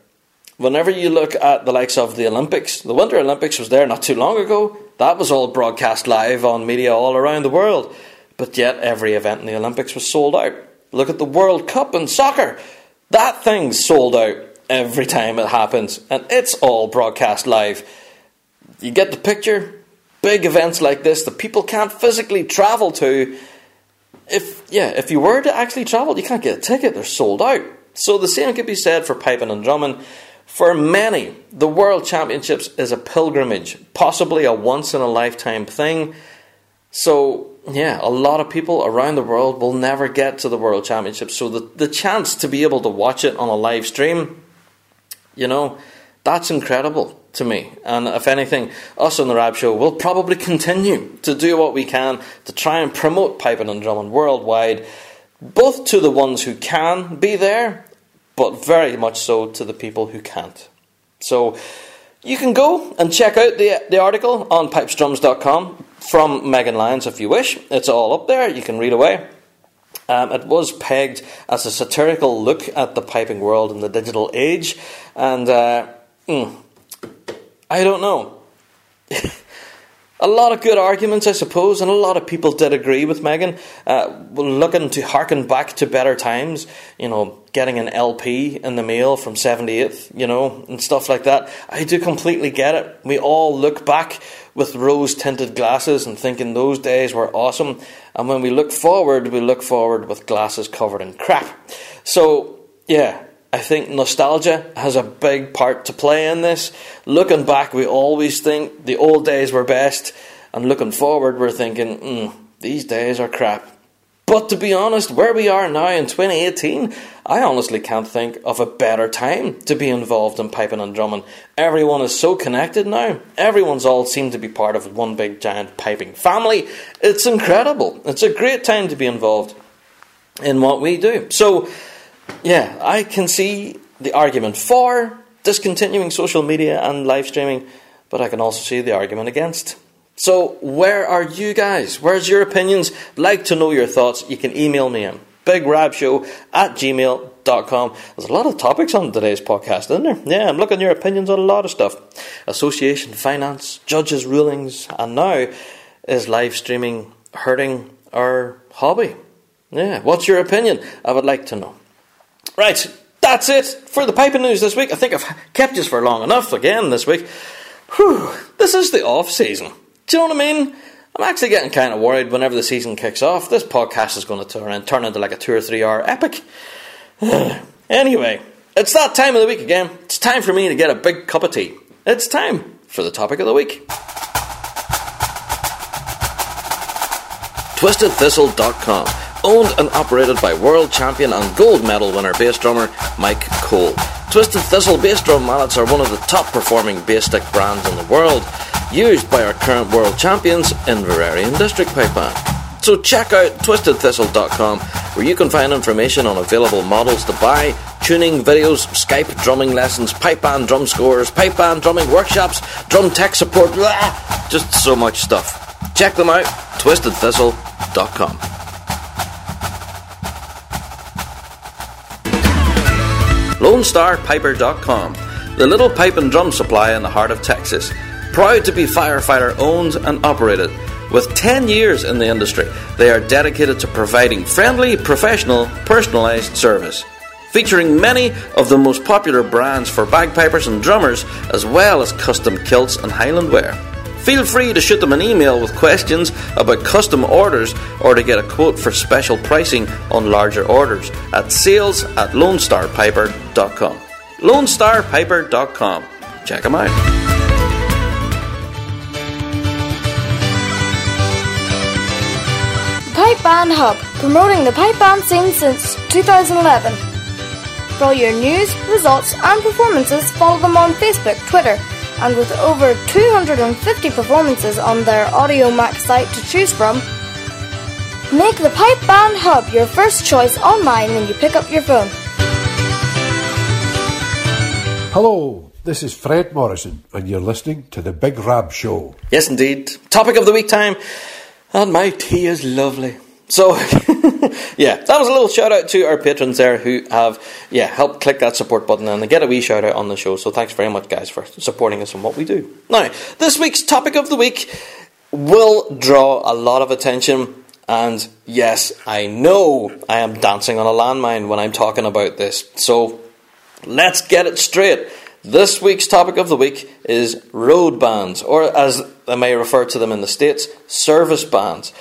Whenever you look at the likes of the Olympics, the Winter Olympics was there not too long ago. That was all broadcast live on media all around the world. But yet, every event in the Olympics was sold out. Look at the World Cup in soccer. That thing's sold out every time it happens, and it's all broadcast live. You get the picture? Big events like this that people can't physically travel to. If yeah, if you were to actually travel, you can't get a ticket, they're sold out. So the same could be said for piping and drumming. For many, the World Championships is a pilgrimage, possibly a once in a lifetime thing. So, yeah, a lot of people around the world will never get to the World Championships. So, the, the chance to be able to watch it on a live stream, you know, that's incredible to me. And if anything, us on the Rab Show will probably continue to do what we can to try and promote piping and drumming worldwide, both to the ones who can be there but very much so to the people who can't. So you can go and check out the, the article on pipesdrums.com from Megan Lyons if you wish. It's all up there, you can read away. Um, it was pegged as a satirical look at the piping world in the digital age, and uh, mm, I don't know. [LAUGHS] a lot of good arguments, I suppose, and a lot of people did agree with Megan. Uh, looking to harken back to better times, you know, getting an LP in the mail from 78th, you know, and stuff like that. I do completely get it. We all look back with rose tinted glasses and thinking those days were awesome. And when we look forward, we look forward with glasses covered in crap. So, yeah, I think nostalgia has a big part to play in this. Looking back, we always think the old days were best, and looking forward, we're thinking, mm, these days are crap. But to be honest, where we are now in 2018, I honestly can't think of a better time to be involved in piping and drumming. Everyone is so connected now. Everyone's all seem to be part of one big giant piping family. It's incredible. It's a great time to be involved in what we do. So, yeah, I can see the argument for discontinuing social media and live streaming, but I can also see the argument against. So, where are you guys? Where's your opinions? Like to know your thoughts. You can email me in bigrabshow at gmail.com. There's a lot of topics on today's podcast, isn't there? Yeah, I'm looking at your opinions on a lot of stuff. Association, finance, judges' rulings, and now is live streaming hurting our hobby? Yeah, what's your opinion? I would like to know. Right, that's it for the piping news this week. I think I've kept you for long enough again this week. Whew, this is the off season. Do you know what I mean? I'm actually getting kind of worried whenever the season kicks off. This podcast is going to turn, and turn into like a two or three hour epic. [SIGHS] anyway, it's that time of the week again. It's time for me to get a big cup of tea. It's time for the topic of the week. TwistedThistle.com owned and operated by world champion and gold medal winner bass drummer Mike Cole. Twisted Thistle bass drum mallets are one of the top performing bass stick brands in the world, used by our current world champions Inveraray and District Pipe Band. So check out twistedthistle.com where you can find information on available models to buy, tuning videos, Skype drumming lessons, pipe band drum scores, pipe band drumming workshops, drum tech support, blah, just so much stuff. Check them out, twistedthistle.com. LoneStarPiper.com, the little pipe and drum supply in the heart of Texas. Proud to be firefighter owned and operated. With 10 years in the industry, they are dedicated to providing friendly, professional, personalised service. Featuring many of the most popular brands for bagpipers and drummers, as well as custom kilts and Highland wear. Feel free to shoot them an email with questions about custom orders or to get a quote for special pricing on larger orders at sales at lonestarpiper.com. lonestarpiper.com. Check them out. Pipe Band Hub, promoting the pipe band scene since 2011. For all your news, results, and performances, follow them on Facebook, Twitter, and with over 250 performances on their Audiomack site to choose from, make the Pipe Band Hub your first choice online when you pick up your phone. Hello, this is Fred Morrison, and you're listening to The Big Rab Show. Yes, indeed. Topic of the week time. And my tea is lovely. So, [LAUGHS] yeah, that was a little shout out to our patrons there who have, yeah, helped click that support button and get a wee shout out on the show. So, thanks very much, guys, for supporting us in what we do. Now, this week's topic of the week will draw a lot of attention. And yes, I know I am dancing on a landmine when I'm talking about this. So, let's get it straight. This week's topic of the week is road bands, or as I may refer to them in the States, service bands.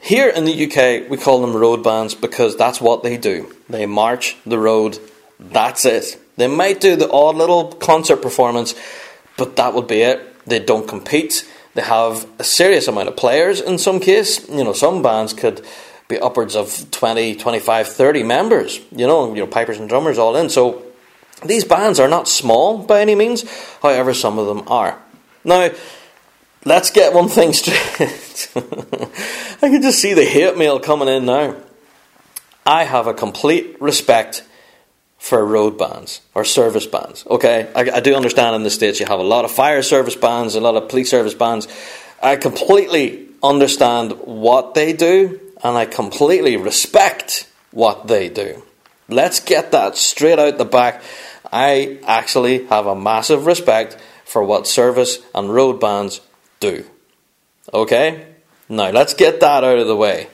Here in the UK, we call them road bands because that's what they do. They march the road, that's it. They might do the odd little concert performance, but that would be it. They don't compete. They have a serious amount of players in some case. You know, some bands could be upwards of 20, 25, 30 members, you know, you know, pipers and drummers all in. So these bands are not small by any means, however, some of them are. Now, let's get one thing straight. [LAUGHS] I can just see the hate mail coming in now. I have a complete respect for road bands or service bands. Okay, I, I, do understand in the States you have a lot of fire service bands, a lot of police service bands. I completely understand what they do and I completely respect what they do. Let's get that straight out the back. I actually have a massive respect for what service and road bands do. Okay? Now, let's get that out of the way.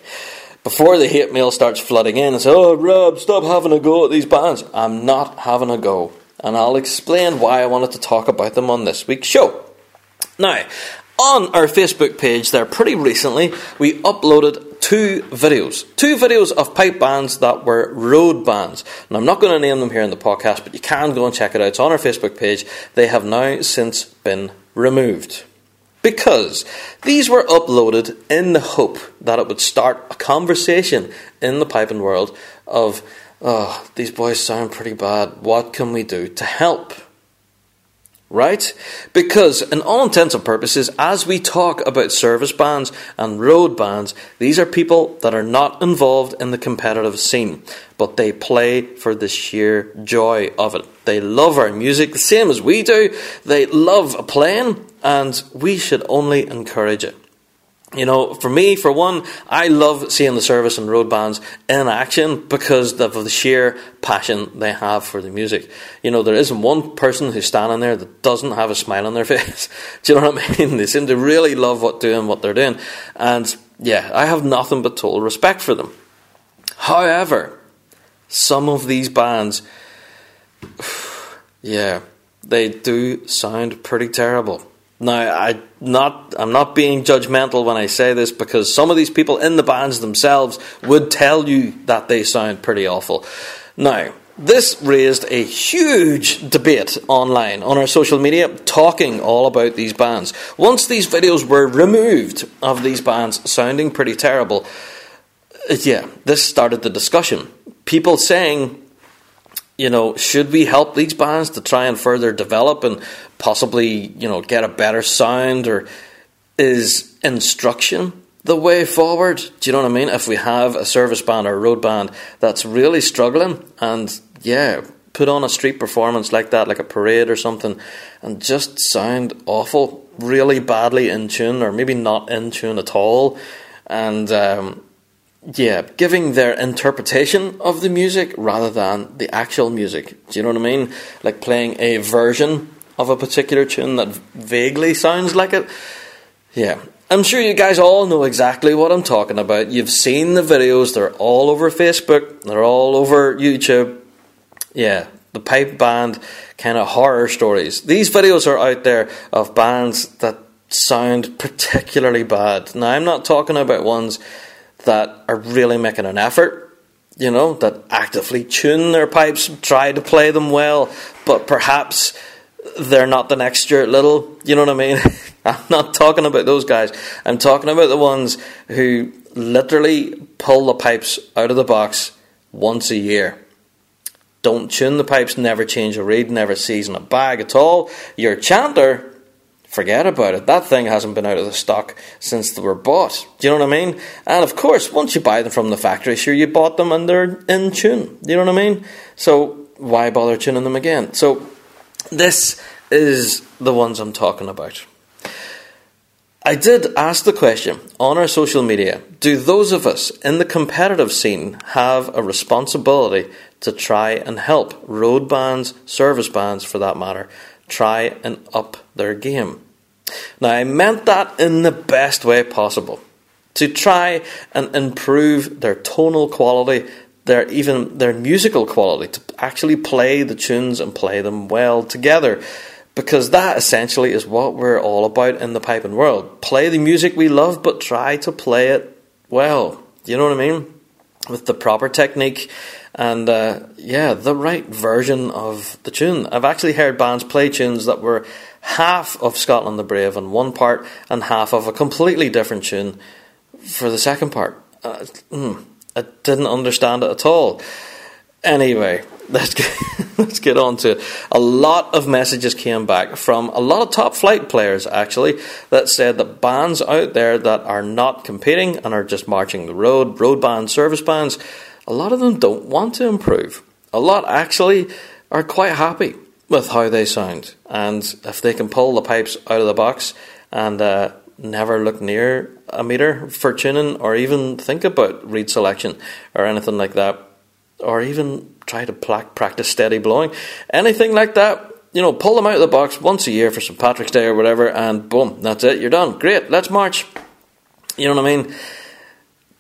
Before the hate mail starts flooding in and say, oh, Rab, stop having a go at these bands. I'm not having a go. And I'll explain why I wanted to talk about them on this week's show. Now, on our Facebook page there pretty recently, we uploaded two videos. Two videos of pipe bands that were road bands. And I'm not going to name them here in the podcast, but you can go and check it out. It's on our Facebook page. They have now since been removed. Because these were uploaded in the hope that it would start a conversation in the piping world of, oh, these boys sound pretty bad. What can we do to help? right? Because, in all intents and purposes, as we talk about service bands and road bands, these are people that are not involved in the competitive scene, but they play for the sheer joy of it. They love our music the same as we do, they love playing, and we should only encourage it. You know, for me, for one, I love seeing the service and road bands in action because of the sheer passion they have for the music. You know, there isn't one person who's standing there that doesn't have a smile on their [LAUGHS] face. Do you know what I mean? They seem to really love what doing what they're doing. And yeah, I have nothing but total respect for them. However, some of these bands, [SIGHS] yeah, they do sound pretty terrible. Now, I not I'm not being judgmental when I say this because some of these people in the bands themselves would tell you that they sound pretty awful. Now, this raised a huge debate online on our social media talking all about these bands. Once these videos were removed of these bands sounding pretty terrible, yeah, this started the discussion. People saying you know, should we help these bands to try and further develop and possibly, you know, get a better sound or is instruction the way forward. Do you know what I mean? If we have a service band or a road band that's really struggling and yeah, put on a street performance like that, like a parade or something, and just sound awful, really badly in tune, or maybe not in tune at all, and um, yeah, giving their interpretation of the music rather than the actual music. Do you know what I mean? Like playing a version of a particular tune that vaguely sounds like it. Yeah, I'm sure you guys all know exactly what I'm talking about. You've seen the videos, they're all over Facebook, they're all over YouTube. Yeah, the pipe band kind of horror stories. These videos are out there of bands that sound particularly bad. Now, I'm not talking about ones that are really making an effort, you know, that actively tune their pipes, try to play them well, but perhaps they're not the next Stuart Little. You know what I mean? [LAUGHS] I'm not talking about those guys. I'm talking about the ones who literally pull the pipes out of the box once a year. Don't tune the pipes, never change a reed, never season a bag at all. Your chanter forget about it. That thing hasn't been out of the stock since they were bought. Do you know what I mean? And of course, once you buy them from the factory, sure, you bought them and they're in tune. Do you know what I mean? So why bother tuning them again? So this is the ones I'm talking about. I did ask the question on our social media do those of us in the competitive scene have a responsibility to try and help road bands, service bands for that matter, try and up their game? Now, I meant that in the best way possible to try and improve their tonal quality, their even their musical quality, to actually play the tunes and play them well together. Because that essentially is what we're all about in the piping world. Play the music we love, but try to play it well. You know what I mean? With the proper technique and uh, yeah, the right version of the tune. I've actually heard bands play tunes that were half of Scotland the Brave on one part and half of a completely different tune for the second part. Uh, mm, I didn't understand it at all. Anyway, [LAUGHS] let's get, let's get on to it. A lot of messages came back from a lot of top flight players actually that said that bands out there that are not competing and are just marching the road, road bands, service bands, a lot of them don't want to improve. A lot actually are quite happy with how they sound, and if they can pull the pipes out of the box and uh, never look near a meter for tuning or even think about reed selection or anything like that, or even try to practice steady blowing, anything like that. You know, pull them out of the box once a year for St. Patrick's Day or whatever, and boom, that's it, you're done. Great, let's march. You know what I mean?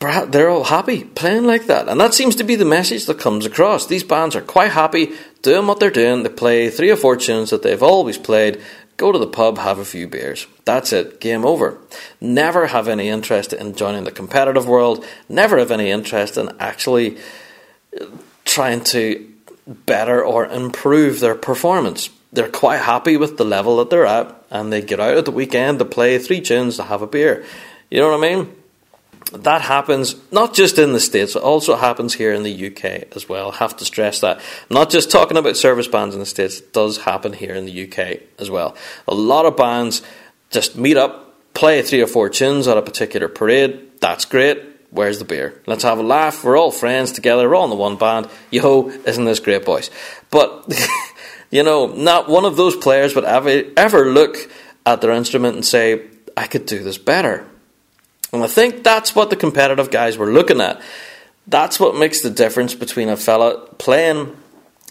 They're all happy playing like that. And that seems to be the message that comes across. These bands are quite happy doing what they're doing. They play three or four tunes that they've always played, go to the pub, have a few beers. That's it, game over. Never have any interest in joining the competitive world, never have any interest in actually uh, trying to better or improve their performance. They're quite happy with the level that they're at, and they get out at the weekend to play three tunes to have a beer. You know what I mean? That happens not just in the States, it also happens here in the UK as well. I have to stress that. I'm not just talking about service bands in the States, it does happen here in the UK as well. A lot of bands just meet up, play three or four tunes at a particular parade. That's great. Where's the beer? Let's have a laugh. We're all friends together. We're all in the one band. Yo, isn't this great, boys? But, [LAUGHS] you know, not one of those players would ever, ever look at their instrument and say, I could do this better and I think that's what the competitive guys were looking at. That's what makes the difference between a fella playing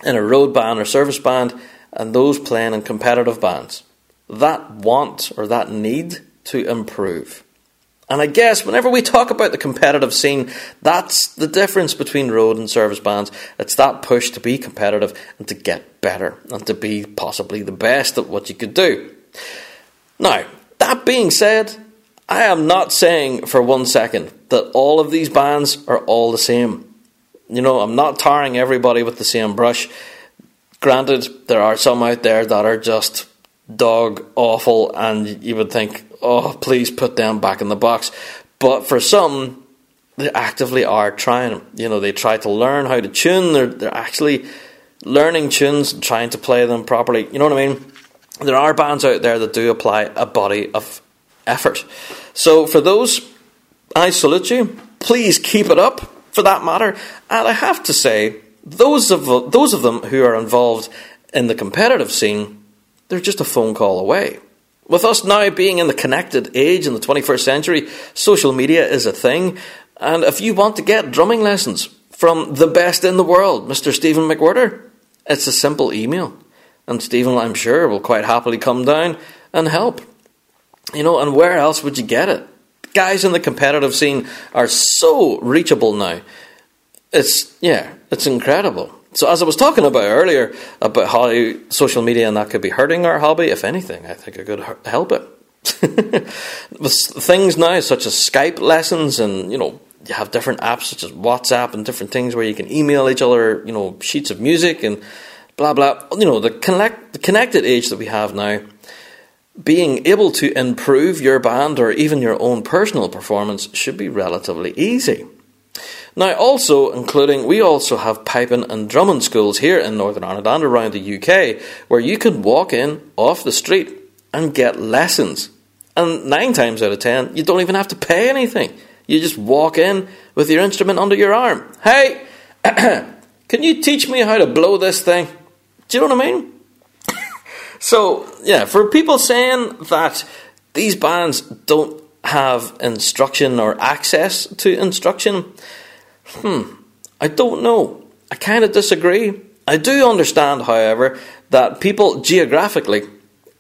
in a road band or service band and those playing in competitive bands. That want or that need to improve. And I guess whenever we talk about the competitive scene, that's the difference between road and service bands. It's that push to be competitive and to get better and to be possibly the best at what you could do. Now, that being said, I am not saying for one second that all of these bands are all the same. You know, I'm not tarring everybody with the same brush. Granted, there are some out there that are just dog awful, and you would think, oh, please put them back in the box. But for some, they actively are trying. You know, they try to learn how to tune. They're they're actually learning tunes and trying to play them properly. You know what I mean? There are bands out there that do apply a body of effort. So for those I salute you. Please keep it up, for that matter. And I have to say, those of those of them who are involved in the competitive scene, they're just a phone call away. With us now being in the connected age in the 21st century, social media is a thing. And if you want to get drumming lessons from the best in the world, Mr. Stephen McWhirter, it's a simple email. And Stephen, I'm sure, will quite happily come down and help. You know, and where else would you get it? Guys in the competitive scene are so reachable now. It's, yeah, it's incredible. So, as I was talking about earlier, about how social media and that could be hurting our hobby, if anything, I think it could help it. [LAUGHS] With things now such as Skype lessons and, you know, you have different apps such as WhatsApp and different things where you can email each other, you know, sheets of music and blah blah. You know, the connect the connected age that we have now, being able to improve your band or even your own personal performance should be relatively easy. Now, also including, we also have piping and drumming schools here in Northern Ireland and around the UK where you can walk in off the street and get lessons. And nine times out of ten, you don't even have to pay anything. You just walk in with your instrument under your arm. Hey, [CLEARS THROAT] can you teach me how to blow this thing? Do you know what I mean? So, yeah, for people saying that these bands don't have instruction or access to instruction, hmm, I don't know. I kind of disagree. I do understand, however, that people geographically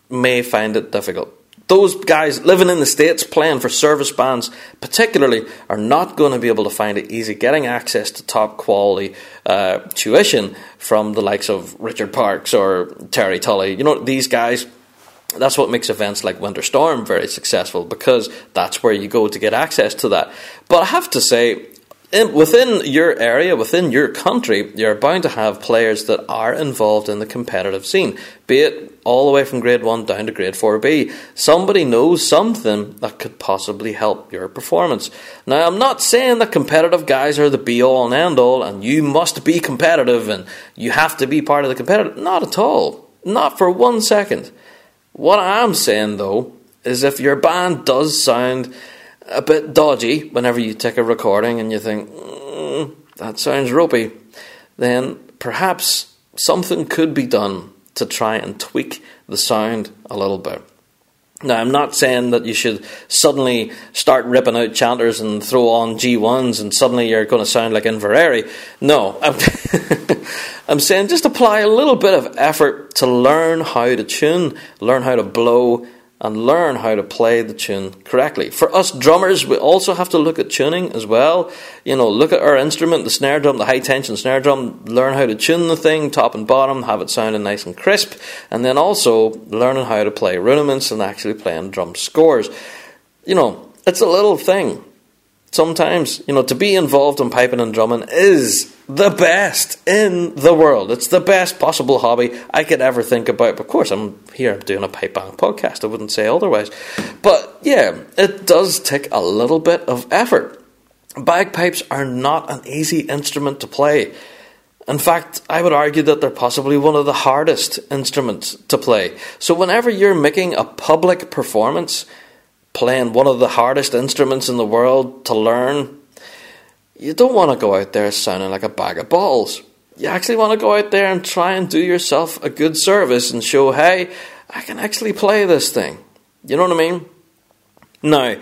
may find it difficult those guys living in the States playing for service bands, particularly, are not going to be able to find it easy getting access to top quality uh, tuition from the likes of Richard Parkes or Terry Tully. You know, these guys. That's what makes events like Winter Storm very successful because that's where you go to get access to that. But I have to say, in, within your area, within your country, you're bound to have players that are involved in the competitive scene, be it all the way from grade 1 down to grade 4B. Somebody knows something that could possibly help your performance. Now, I'm not saying that competitive guys are the be all and end all, and you must be competitive and you have to be part of the competitive. Not at all. Not for one second. What I am saying, though, is if your band does sound a bit dodgy whenever you take a recording and you think, mm, that sounds ropey, then perhaps something could be done to try and tweak the sound a little bit. Now, I'm not saying that you should suddenly start ripping out chanters and throw on G1s and suddenly you're going to sound like Inveraray. No, I'm, [LAUGHS] I'm saying just apply a little bit of effort to learn how to tune, learn how to blow, and learn how to play the tune correctly. For us drummers, we also have to look at tuning as well. You know, look at our instrument, the snare drum, the high tension snare drum, learn how to tune the thing top and bottom, have it sounding nice and crisp, and then also learning how to play rudiments and actually playing drum scores. You know, it's a little thing sometimes, you know, to be involved in piping and drumming is the best in the world. It's the best possible hobby I could ever think about. Of course, I'm here doing a pipe podcast. I wouldn't say otherwise. But yeah, it does take a little bit of effort. Bagpipes are not an easy instrument to play. In fact, I would argue that they're possibly one of the hardest instruments to play. So, whenever you're making a public performance, playing one of the hardest instruments in the world to learn, you don't want to go out there sounding like a bag of balls. You actually want to go out there and try and do yourself a good service and show, hey, I can actually play this thing. You know what I mean? Now,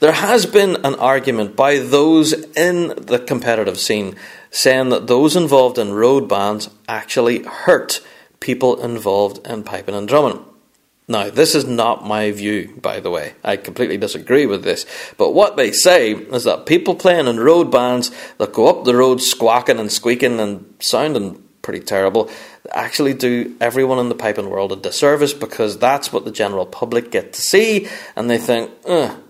there has been an argument by those in the competitive scene saying that those involved in road bands actually hurt people involved in piping and drumming. Now, this is not my view, by the way. I completely disagree with this. But what they say is that people playing in road bands that go up the road squawking and squeaking and sounding pretty terrible actually do everyone in the piping world a disservice because that's what the general public get to see and they think,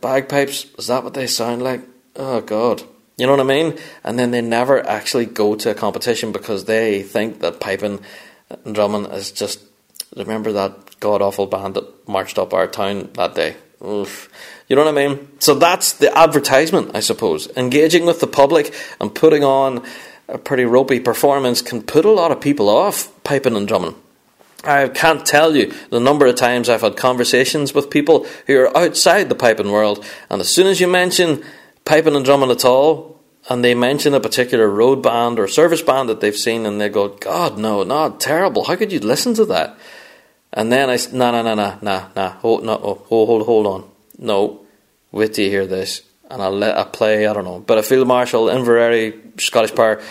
bagpipes, is that what they sound like? Oh, God. You know what I mean? And then they never actually go to a competition because they think that piping and drumming is just. Remember that god awful band that marched up our town that day. Oof. You know what I mean? So that's the advertisement, I suppose. Engaging with the public and putting on a pretty ropey performance can put a lot of people off piping and drumming. I can't tell you the number of times I've had conversations with people who are outside the piping world, and as soon as you mention piping and drumming at all, and they mention a particular road band or service band that they've seen, and they go, God, no, not terrible. How could you listen to that? And then I, no, no, no, no, no, no, hold, no, oh, hold, hold, hold on. No, wait till you hear this. And I'll let I play, I don't know, but a field marshal, Inveraray, Scottish Power,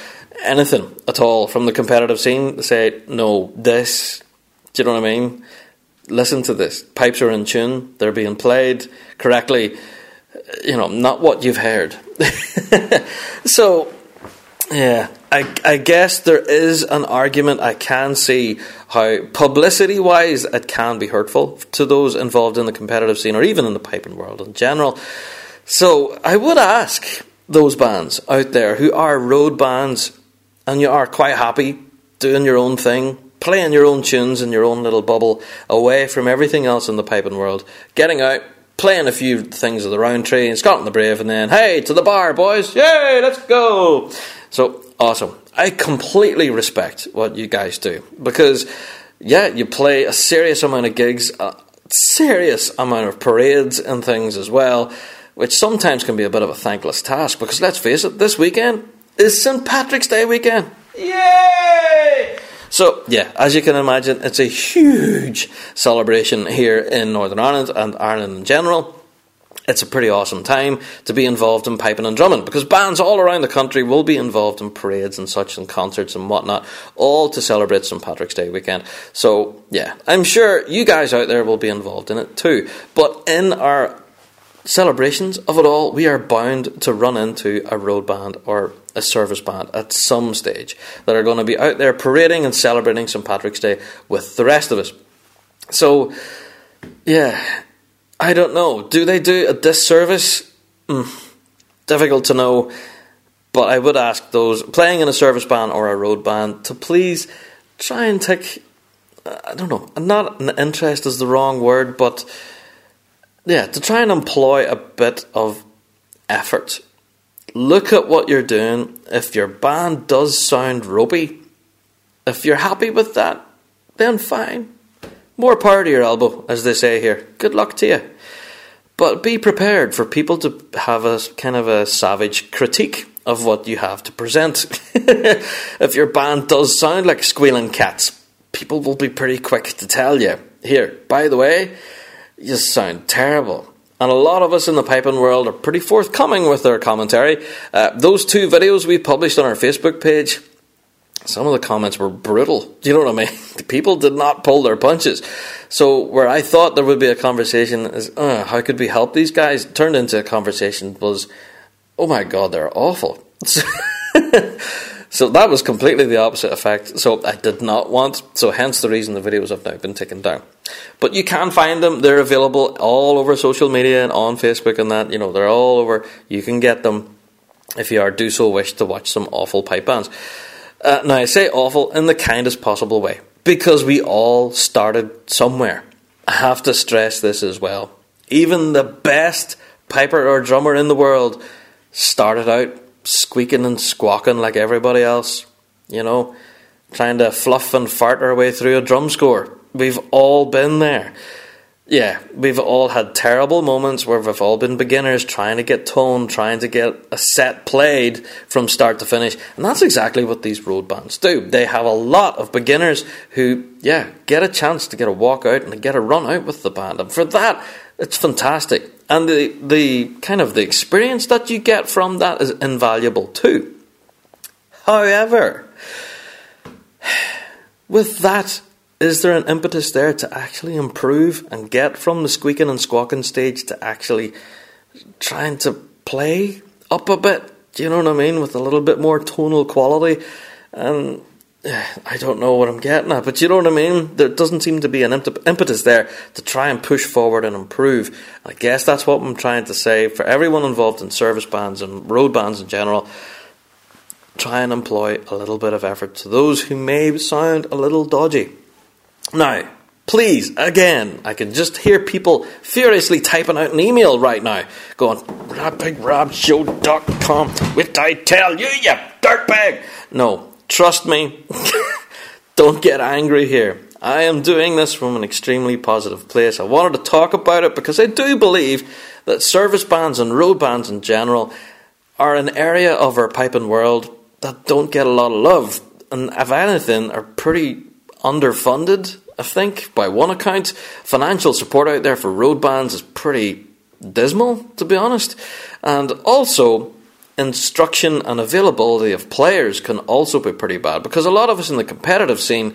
anything at all from the competitive scene, say, no, this, do you know what I mean? Listen to this. Pipes are in tune, they're being played correctly, you know, not what you've heard. [LAUGHS] so, yeah, I, I guess there is an argument I can see how publicity wise it can be hurtful to those involved in the competitive scene or even in the piping world in general. So I would ask those bands out there who are road bands and you are quite happy doing your own thing, playing your own tunes in your own little bubble, away from everything else in the piping world, getting out, playing a few things of the Rowan Tree and Scotland the Brave, and then, hey, to the bar, boys, yay, let's go. So awesome. I completely respect what you guys do because, yeah, you play a serious amount of gigs, a serious amount of parades and things as well, which sometimes can be a bit of a thankless task because let's face it, this weekend is St. Patrick's Day weekend. Yay! So, yeah, as you can imagine, it's a huge celebration here in Northern Ireland and Ireland in general. It's a pretty awesome time to be involved in piping and drumming because bands all around the country will be involved in parades and such and concerts and whatnot, all to celebrate St. Patrick's Day weekend. So, yeah, I'm sure you guys out there will be involved in it too. But in our celebrations of it all, we are bound to run into a road band or a service band at some stage that are going to be out there parading and celebrating St. Patrick's Day with the rest of us. So, yeah, I don't know. Do they do a disservice? Mm, difficult to know. But I would ask those playing in a service band or a road band to please try and take, I don't know, not an interest is the wrong word, but yeah, to try and employ a bit of effort. Look at what you're doing. If your band does sound ropey, if you're happy with that, then fine. More power to your elbow, as they say here. Good luck to you. But be prepared for people to have a kind of a savage critique of what you have to present. [LAUGHS] if your band does sound like squealing cats, people will be pretty quick to tell you. Here, by the way, you sound terrible. And a lot of us in the piping world are pretty forthcoming with their commentary. Uh, those two videos we published on our Facebook page, some of the comments were brutal. Do [LAUGHS] you know what I mean? People did not pull their punches. So where I thought there would be a conversation is, uh, how could we help these guys? Turned into a conversation was, oh my god, they're awful. [LAUGHS] So that was completely the opposite effect. So I did not want, so hence the reason the videos have now been taken down. But you can find them, they're available all over social media and on Facebook and that, you know, they're all over. You can get them if you are do so wish to watch some awful pipe bands. Uh, now I say awful in the kindest possible way because we all started somewhere. I have to stress this as well. Even the best piper or drummer in the world started out squeaking and squawking like everybody else, you know, trying to fluff and fart our way through a drum score. We've all been there. Yeah, we've all had terrible moments where we've all been beginners trying to get tone, trying to get a set played from start to finish. And that's exactly what these road bands do. They have a lot of beginners who, yeah, get a chance to get a walk out and get a run out with the band. And for that, it's fantastic and the the kind of the experience that you get from that is invaluable too. However, [SIGHS] with that, is there an impetus there to actually improve and get from the squeaking and squawking stage to actually trying to play up a bit? Do you know what I mean? With a little bit more tonal quality and I don't know what I'm getting at, but you know what I mean? There doesn't seem to be an impetus there to try and push forward and improve. I guess that's what I'm trying to say for everyone involved in service bands and road bands in general. Try and employ a little bit of effort to those who may sound a little dodgy. Now, please, again, I can just hear people furiously typing out an email right now, going, RabBigRabShow.com, what I tell you, you dirtbag. No, Trust me, [LAUGHS] don't get angry here. I am doing this from an extremely positive place. I wanted to talk about it because I do believe that service bands and road bands in general are an area of our piping world that don't get a lot of love, and if anything, are pretty underfunded. I think by one account, financial support out there for road bands is pretty dismal, to be honest, and also instruction and availability of players can also be pretty bad because a lot of us in the competitive scene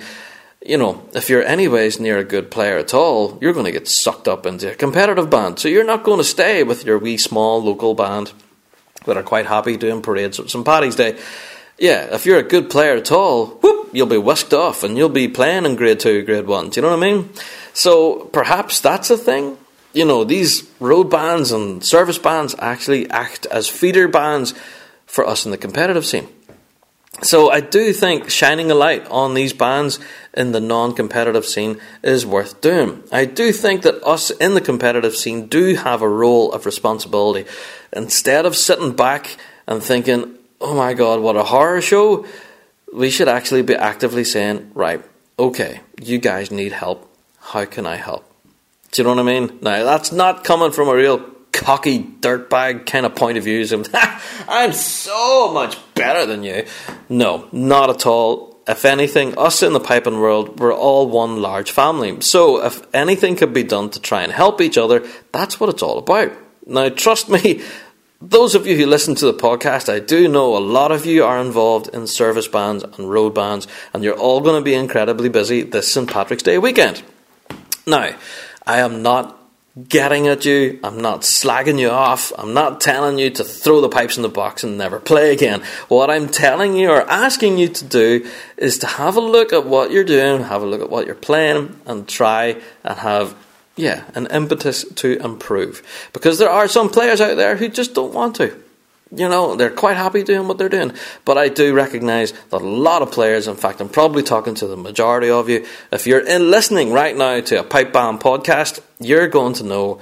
you know, if you're anyways near a good player at all, you're going to get sucked up into a competitive band. So you're not going to stay with your wee small local band that are quite happy doing parades at St. Paddy's Day. Yeah, if you're a good player at all, whoop, you'll be whisked off and you'll be playing in grade two, grade one. Do you know what I mean? So perhaps that's a thing. You know, these road bands and service bands actually act as feeder bands for us in the competitive scene. So I do think shining a light on these bands in the non-competitive scene is worth doing. I do think that us in the competitive scene do have a role of responsibility. Instead of sitting back and thinking, "Oh my god, what a horror show," we should actually be actively saying, "Right, okay, you guys need help. How can I help?" Do you know what I mean? Now that's not coming from a real cocky dirtbag kind of point of view. [LAUGHS] I'm so much better than you. No, not at all. If anything, us in the piping world, we're all one large family. So if anything could be done to try and help each other, that's what it's all about. Now, trust me, those of you who listen to the podcast, I do know a lot of you are involved in service bands and road bands, and you're all going to be incredibly busy this St. Patrick's Day weekend. Now, I am not getting at you. I'm not slagging you off. I'm not telling you to throw the pipes in the box and never play again. What I'm telling you or asking you to do is to have a look at what you're doing, have a look at what you're playing, and try and have, yeah, an impetus to improve. Because there are some players out there who just don't want to you know, they're quite happy doing what they're doing. But I do recognise that a lot of players, in fact, I'm probably talking to the majority of you, if you're in listening right now to a Pipe Band podcast, you're going to know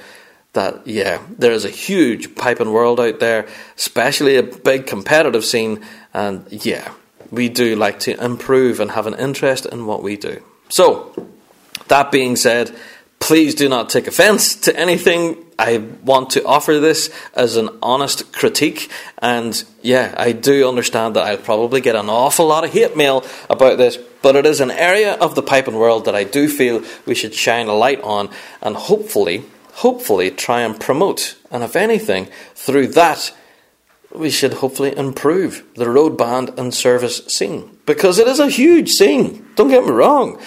that, yeah, there is a huge piping world out there, especially a big competitive scene, and yeah, we do like to improve and have an interest in what we do. So, that being said, please do not take offence to anything I want to offer this as an honest critique, and yeah, I do understand that I'll probably get an awful lot of hate mail about this, but it is an area of the piping world that I do feel we should shine a light on and hopefully, hopefully try and promote. And if anything, through that, we should hopefully improve the road band and service scene. Because it is a huge scene, don't get me wrong.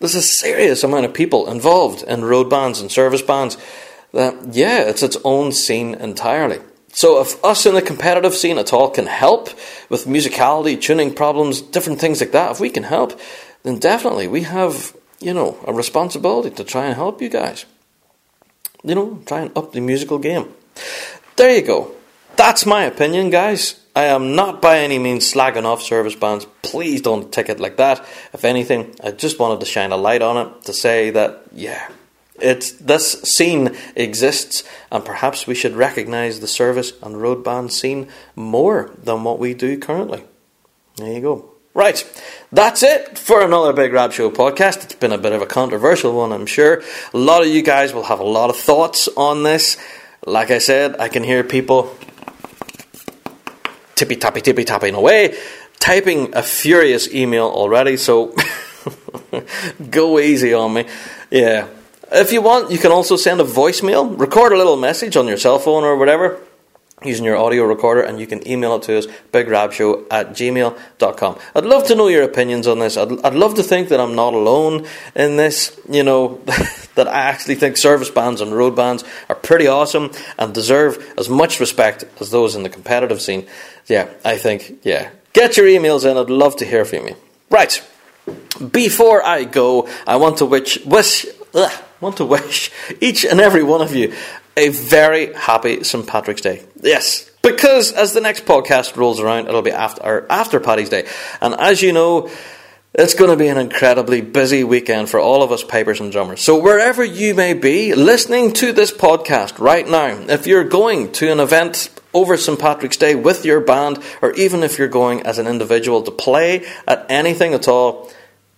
There's a serious amount of people involved in road bands and service bands that, yeah, it's its own scene entirely. So if us in the competitive scene at all can help with musicality, tuning problems, different things like that, if we can help, then definitely we have, you know, a responsibility to try and help you guys. You know, try and up the musical game. There you go. That's my opinion, guys. I am not by any means slagging off service bands. Please don't take it like that. If anything, I just wanted to shine a light on it to say that, yeah, it's, this scene exists, and perhaps we should recognise the service and road band scene more than what we do currently. There you go. Right, that's it for another Big Rab Show podcast. It's been a bit of a controversial one, I'm sure. A lot of you guys will have a lot of thoughts on this. Like I said, I can hear people tippy tappy tippy tapping away, typing a furious email already, so [LAUGHS] go easy on me. Yeah, if you want, you can also send a voicemail, record a little message on your cell phone or whatever using your audio recorder and you can email it to us bigrabshow at gmail.com i'd love to know your opinions on this. I'd, I'd love to think that i'm not alone in this you know [LAUGHS] that i actually think service bands and road bands are pretty awesome and deserve as much respect as those in the competitive scene yeah i think yeah get your emails in i'd love to hear from you right before i go i want to wish, wish ugh, want to wish [LAUGHS] each and every one of you a very happy St. Patrick's Day. Yes, because as the next podcast rolls around, it'll be after after Paddy's Day, and as you know. It's going to be an incredibly busy weekend for all of us pipers and drummers. So, wherever you may be listening to this podcast right now, if you're going to an event over St. Patrick's Day with your band, or even if you're going as an individual to play at anything at all,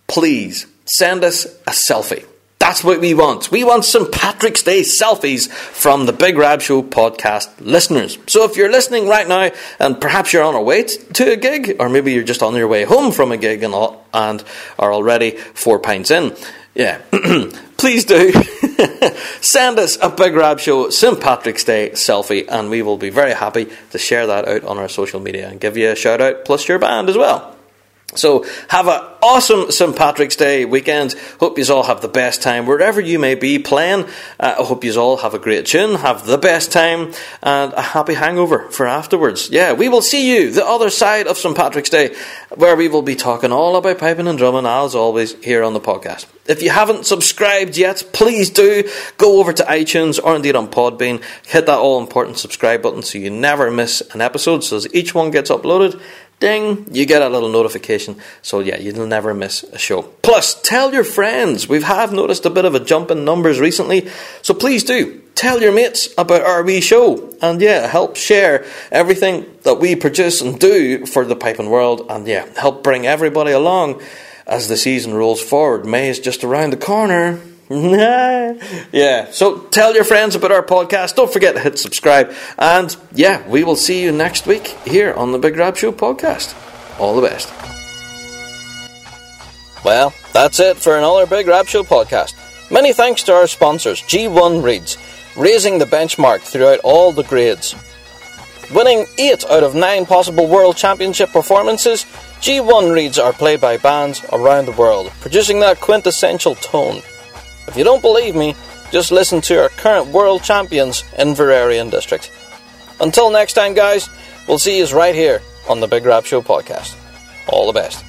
please send us a selfie. That's what we want. We want St. Patrick's Day selfies from the Big Rab Show podcast listeners. So if you're listening right now and perhaps you're on a way to a gig, or maybe you're just on your way home from a gig and, all, and are already four pints in, yeah, [CLEARS THROAT] please do [LAUGHS] send us a Big Rab Show St. Patrick's Day selfie, and we will be very happy to share that out on our social media and give you a shout out plus your band as well. So have an awesome St. Patrick's Day weekend. Hope you all have the best time wherever you may be playing. Uh, I hope you all have a great tune, have the best time, and a happy hangover for afterwards. Yeah, we will see you the other side of St. Patrick's Day, where we will be talking all about piping and drumming as always here on the podcast. If you haven't subscribed yet, please do go over to iTunes or indeed on Podbean. Hit that all important subscribe button so you never miss an episode. So as each one gets uploaded, ding, you get a little notification. So yeah, you'll never miss a show. Plus, tell your friends. We have noticed a bit of a jump in numbers recently, so please do tell your mates about our wee show. And yeah, help share everything that we produce and do for the piping world. And yeah, help bring everybody along as the season rolls forward. May is just around the corner. [LAUGHS] yeah, so tell your friends about our podcast. Don't forget to hit subscribe. And yeah, we will see you next week here on the Big Rab Show podcast. All the best. Well, that's it for another Big Rab Show podcast. Many thanks to our sponsors, G1 Reeds, raising the benchmark throughout all the grades. Winning 8 out of 9 possible World Championship performances, G1 Reeds are played by bands around the world, producing that quintessential tone. If you don't believe me, just listen to our current world champions Inveraray and District. Until next time, guys, we'll see you right here on the Big Rab Show podcast. All the best.